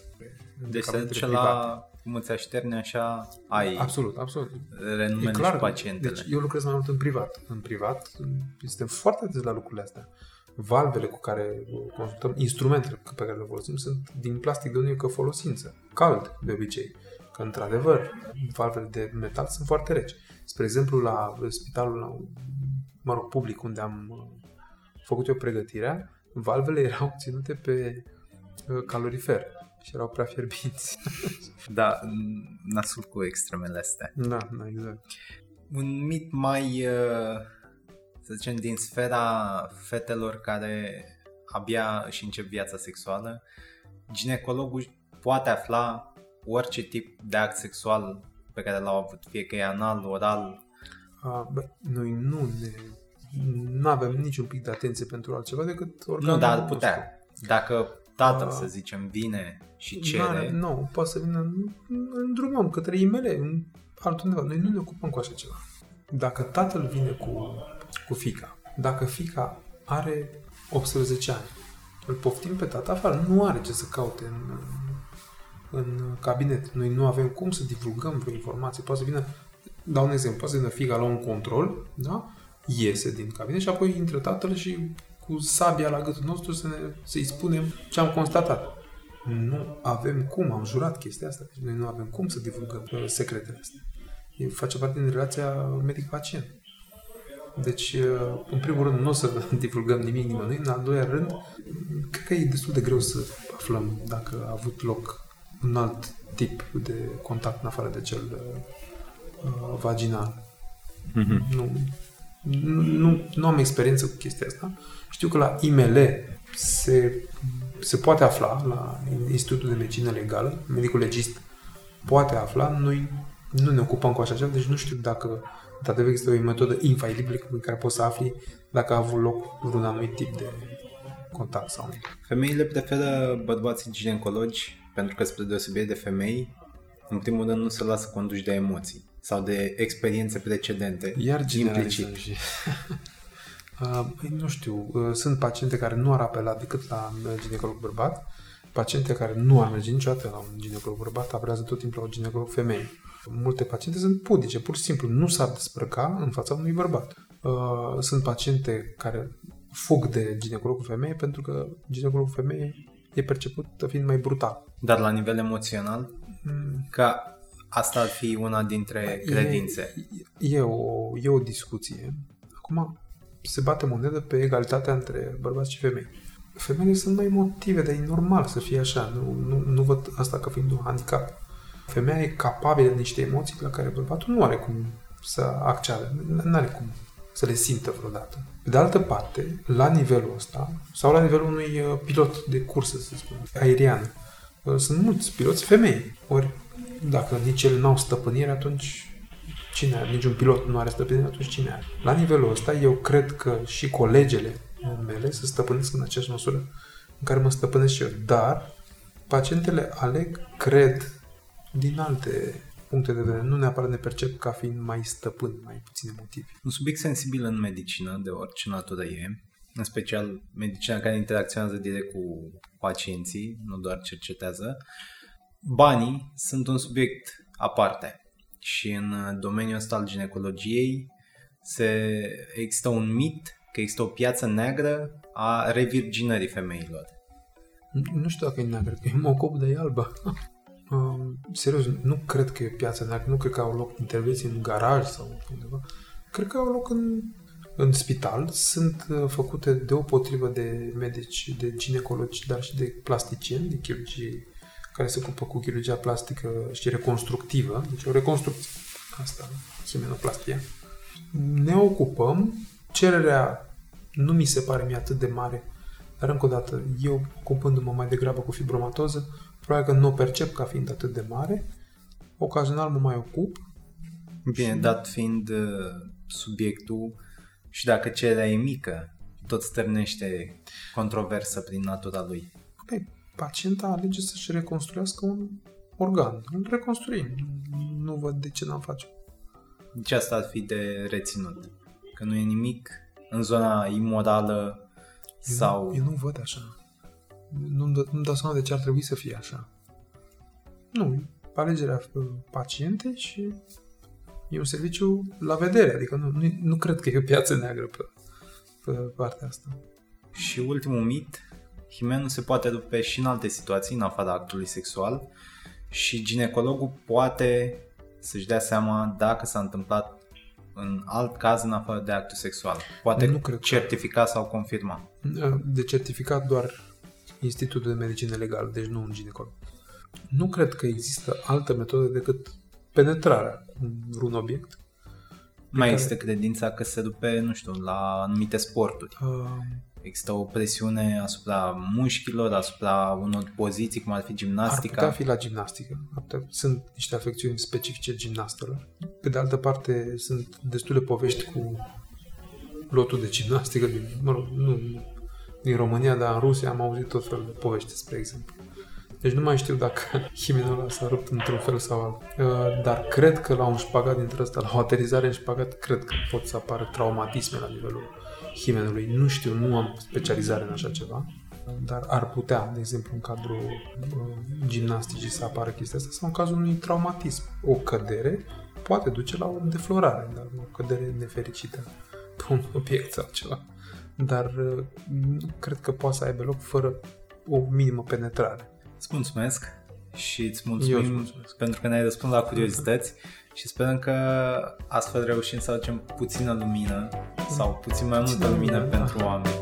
Speaker 3: Deci se duce la cum îți așterne așa ai
Speaker 2: absolut, absolut.
Speaker 3: renumele e clar, și pacientele.
Speaker 2: Deci eu lucrez mai mult în privat. În privat suntem foarte atenți la lucrurile astea. Valvele cu care consultăm, instrumentele pe care le folosim sunt din plastic de unică folosință. Cald, de obicei. Că, într-adevăr, valvele de metal sunt foarte reci. Spre exemplu, la spitalul, mă rog, public, unde am uh, făcut eu pregătirea, valvele erau ținute pe uh, calorifer și erau prea fierbinți.
Speaker 3: da, nasul cu extremele astea.
Speaker 2: Da, da, exact.
Speaker 3: Un mit mai, uh, să zicem, din sfera fetelor care abia își încep viața sexuală, ginecologul poate afla orice tip de act sexual pe care l-au avut, fie că e anal, oral.
Speaker 2: A, bă, noi nu ne nu avem niciun pic de atenție pentru altceva decât organul
Speaker 3: Nu, dar putea. Dacă tatăl, să zicem, vine și cere...
Speaker 2: Nu, poate să vină, în drumăm către imele, în altundeva. Noi nu ne ocupăm cu așa ceva. Dacă tatăl vine cu, cu fica, dacă fica are 18 ani, îl poftim pe tata afară, nu are ce să caute în, în cabinet. Noi nu avem cum să divulgăm vreo informație. Poate să vină, dau un exemplu, poate să vină fica la un control, da? iese din cabinet și apoi intră tatăl și cu sabia la gâtul nostru să ne, să-i spunem ce am constatat. Nu avem cum, am jurat chestia asta. Deci noi nu avem cum să divulgăm uh, secretele astea. E, face parte din relația medic-pacient. Deci, uh, în primul rând, nu o să divulgăm nimic nimănui. În al doilea rând, cred că e destul de greu să aflăm dacă a avut loc un alt tip de contact în afară de cel uh, vaginal. Mm-hmm. Nu, nu, nu am experiență cu chestia asta. Știu că la IML se, se poate afla, la Institutul de Medicină Legală, medicul legist poate afla, noi nu ne ocupăm cu așa ceva, deci nu știu dacă într-adevăr există o metodă infailibilă în care poți să afli dacă a avut loc vreun anumit tip de contact sau nu.
Speaker 3: Femeile preferă bărbații ginecologi pentru că, spre deosebire de femei, în primul rând nu se lasă conduși de emoții sau de experiențe precedente.
Speaker 2: Iar
Speaker 3: implicit.
Speaker 2: generalizăm și... Uh, nu știu, uh, sunt paciente care nu ar apela decât la uh, ginecolog bărbat, paciente care nu ar merge niciodată la un ginecolog bărbat, apelează tot timpul la un ginecolog femeie. Multe paciente sunt pudice, pur și simplu nu s-ar desprăca în fața unui bărbat. Uh, sunt paciente care fug de ginecologul femeie pentru că ginecologul femeie e perceput fiind mai brutal.
Speaker 3: Dar la nivel emoțional,
Speaker 2: Mm,
Speaker 3: că asta ar fi una dintre credințe.
Speaker 2: E, e, o, e o discuție. Acum se bate monedă pe egalitatea între bărbați și femei. Femeile sunt mai emotive, dar e normal să fie așa. Nu, nu, nu văd asta ca fiind un handicap. Femeia e capabilă de niște emoții la care bărbatul nu are cum să acceadă. Nu are cum să le simtă vreodată. Pe de altă parte, la nivelul ăsta, sau la nivelul unui uh, pilot de cursă, să spun, aerian, uh, sunt mulți piloți femei. Ori, dacă nici ele n-au stăpânire, atunci cine are? Niciun pilot nu are stăpânire, atunci cine are? La nivelul ăsta, eu cred că și colegele mele se stăpânesc în aceeași măsură în care mă stăpânesc și eu. Dar pacientele aleg, cred, din alte puncte de vedere. Nu neapărat ne percep ca fiind mai stăpân, mai puțin emotivi.
Speaker 3: Un subiect sensibil în medicină, de orice natură e, în special medicina care interacționează direct cu pacienții, nu doar cercetează, banii sunt un subiect aparte. Și în domeniul ăsta al ginecologiei se există un mit că există o piață neagră a revirginării femeilor.
Speaker 2: Nu- Nu știu dacă e neagră, că eu mă ocup de e albă. Um, serios, nu cred că e piața neagră, nu cred că au loc intervenții în garaj sau undeva. Cred că au loc în, în spital. Sunt uh, făcute deopotrivă de medici, de ginecologi, dar și de plasticieni, de chirurgii care se ocupă cu chirurgia plastică și reconstructivă. Deci o reconstrucție. Asta, seminoplastia. Ne ocupăm. Cererea nu mi se pare mie atât de mare dar încă o dată, eu ocupându-mă mai degrabă cu fibromatoză, probabil că nu o percep ca fiind atât de mare. Ocazional mă mai ocup.
Speaker 3: Bine, dat fiind uh, subiectul și dacă cererea e mică, tot stârnește controversă prin natura lui.
Speaker 2: Păi, pacienta alege să-și reconstruiască un organ. Îl reconstruim. Nu văd de ce n-am face.
Speaker 3: Deci asta ar fi de reținut. Că nu e nimic în zona imorală
Speaker 2: Eu,
Speaker 3: sau...
Speaker 2: nu, eu nu văd așa. Nu-mi dă, nu-mi dau seama de ce ar trebui să fie așa. Nu, e alegerea uh, pacientei și e un serviciu la vedere. Adică nu, nu, nu cred că e o piață neagră pe, pe partea asta.
Speaker 3: Și ultimul mit, himenul se poate rupe și în alte situații, în afara actului sexual și ginecologul poate să-și dea seama dacă s-a întâmplat în alt caz în afară de actul sexual. Poate
Speaker 2: Nu cred că-
Speaker 3: certifica sau confirma.
Speaker 2: De certificat doar Institutul de Medicină Legală, deci nu un ginecolog. Nu cred că există altă metodă decât penetrarea în vreun obiect.
Speaker 3: Mai
Speaker 2: care-
Speaker 3: există credința că se rupe, nu știu, la anumite sporturi.
Speaker 2: Uh,
Speaker 3: Există o presiune asupra mușchilor, asupra unor poziții, cum ar fi
Speaker 2: ar
Speaker 3: gimnastica.
Speaker 2: putea fi la gimnastică. Ar putea- Sunt niște afecțiuni specifice gimnastelor. Pe de altă parte, sunt destule povești cu lotul de gimnastică din, mă rog, nu din România, dar în Rusia am auzit tot felul de povești, spre exemplu. Deci nu mai știu dacă himenul ăla s-a rupt într-un fel sau altul. Uh, Dar cred că la un șpagat dintre ăsta, la o aterizare în șpagat, cred că pot să apară traumatisme la nivelul himenului. Nu știu, nu am specializare în așa ceva, dar ar putea, de exemplu, în cadrul uh, gimnasticii să apară chestia asta sau în cazul unui traumatism. O cădere poate duce la o deflorare, dar o cădere nefericită pe un obiect sau ceva. Dar uh, nu cred că poate să aibă loc fără o minimă penetrare.
Speaker 3: Îți mulțumesc și îți
Speaker 2: Eu
Speaker 3: mulțumim
Speaker 2: îți mulțumesc.
Speaker 3: pentru că ne-ai răspuns la curiozități și sperăm că astfel reușim să aducem puțină lumină sau puțin mai multă
Speaker 2: Puțină
Speaker 3: lumină
Speaker 2: lumină, da.
Speaker 3: pentru oameni.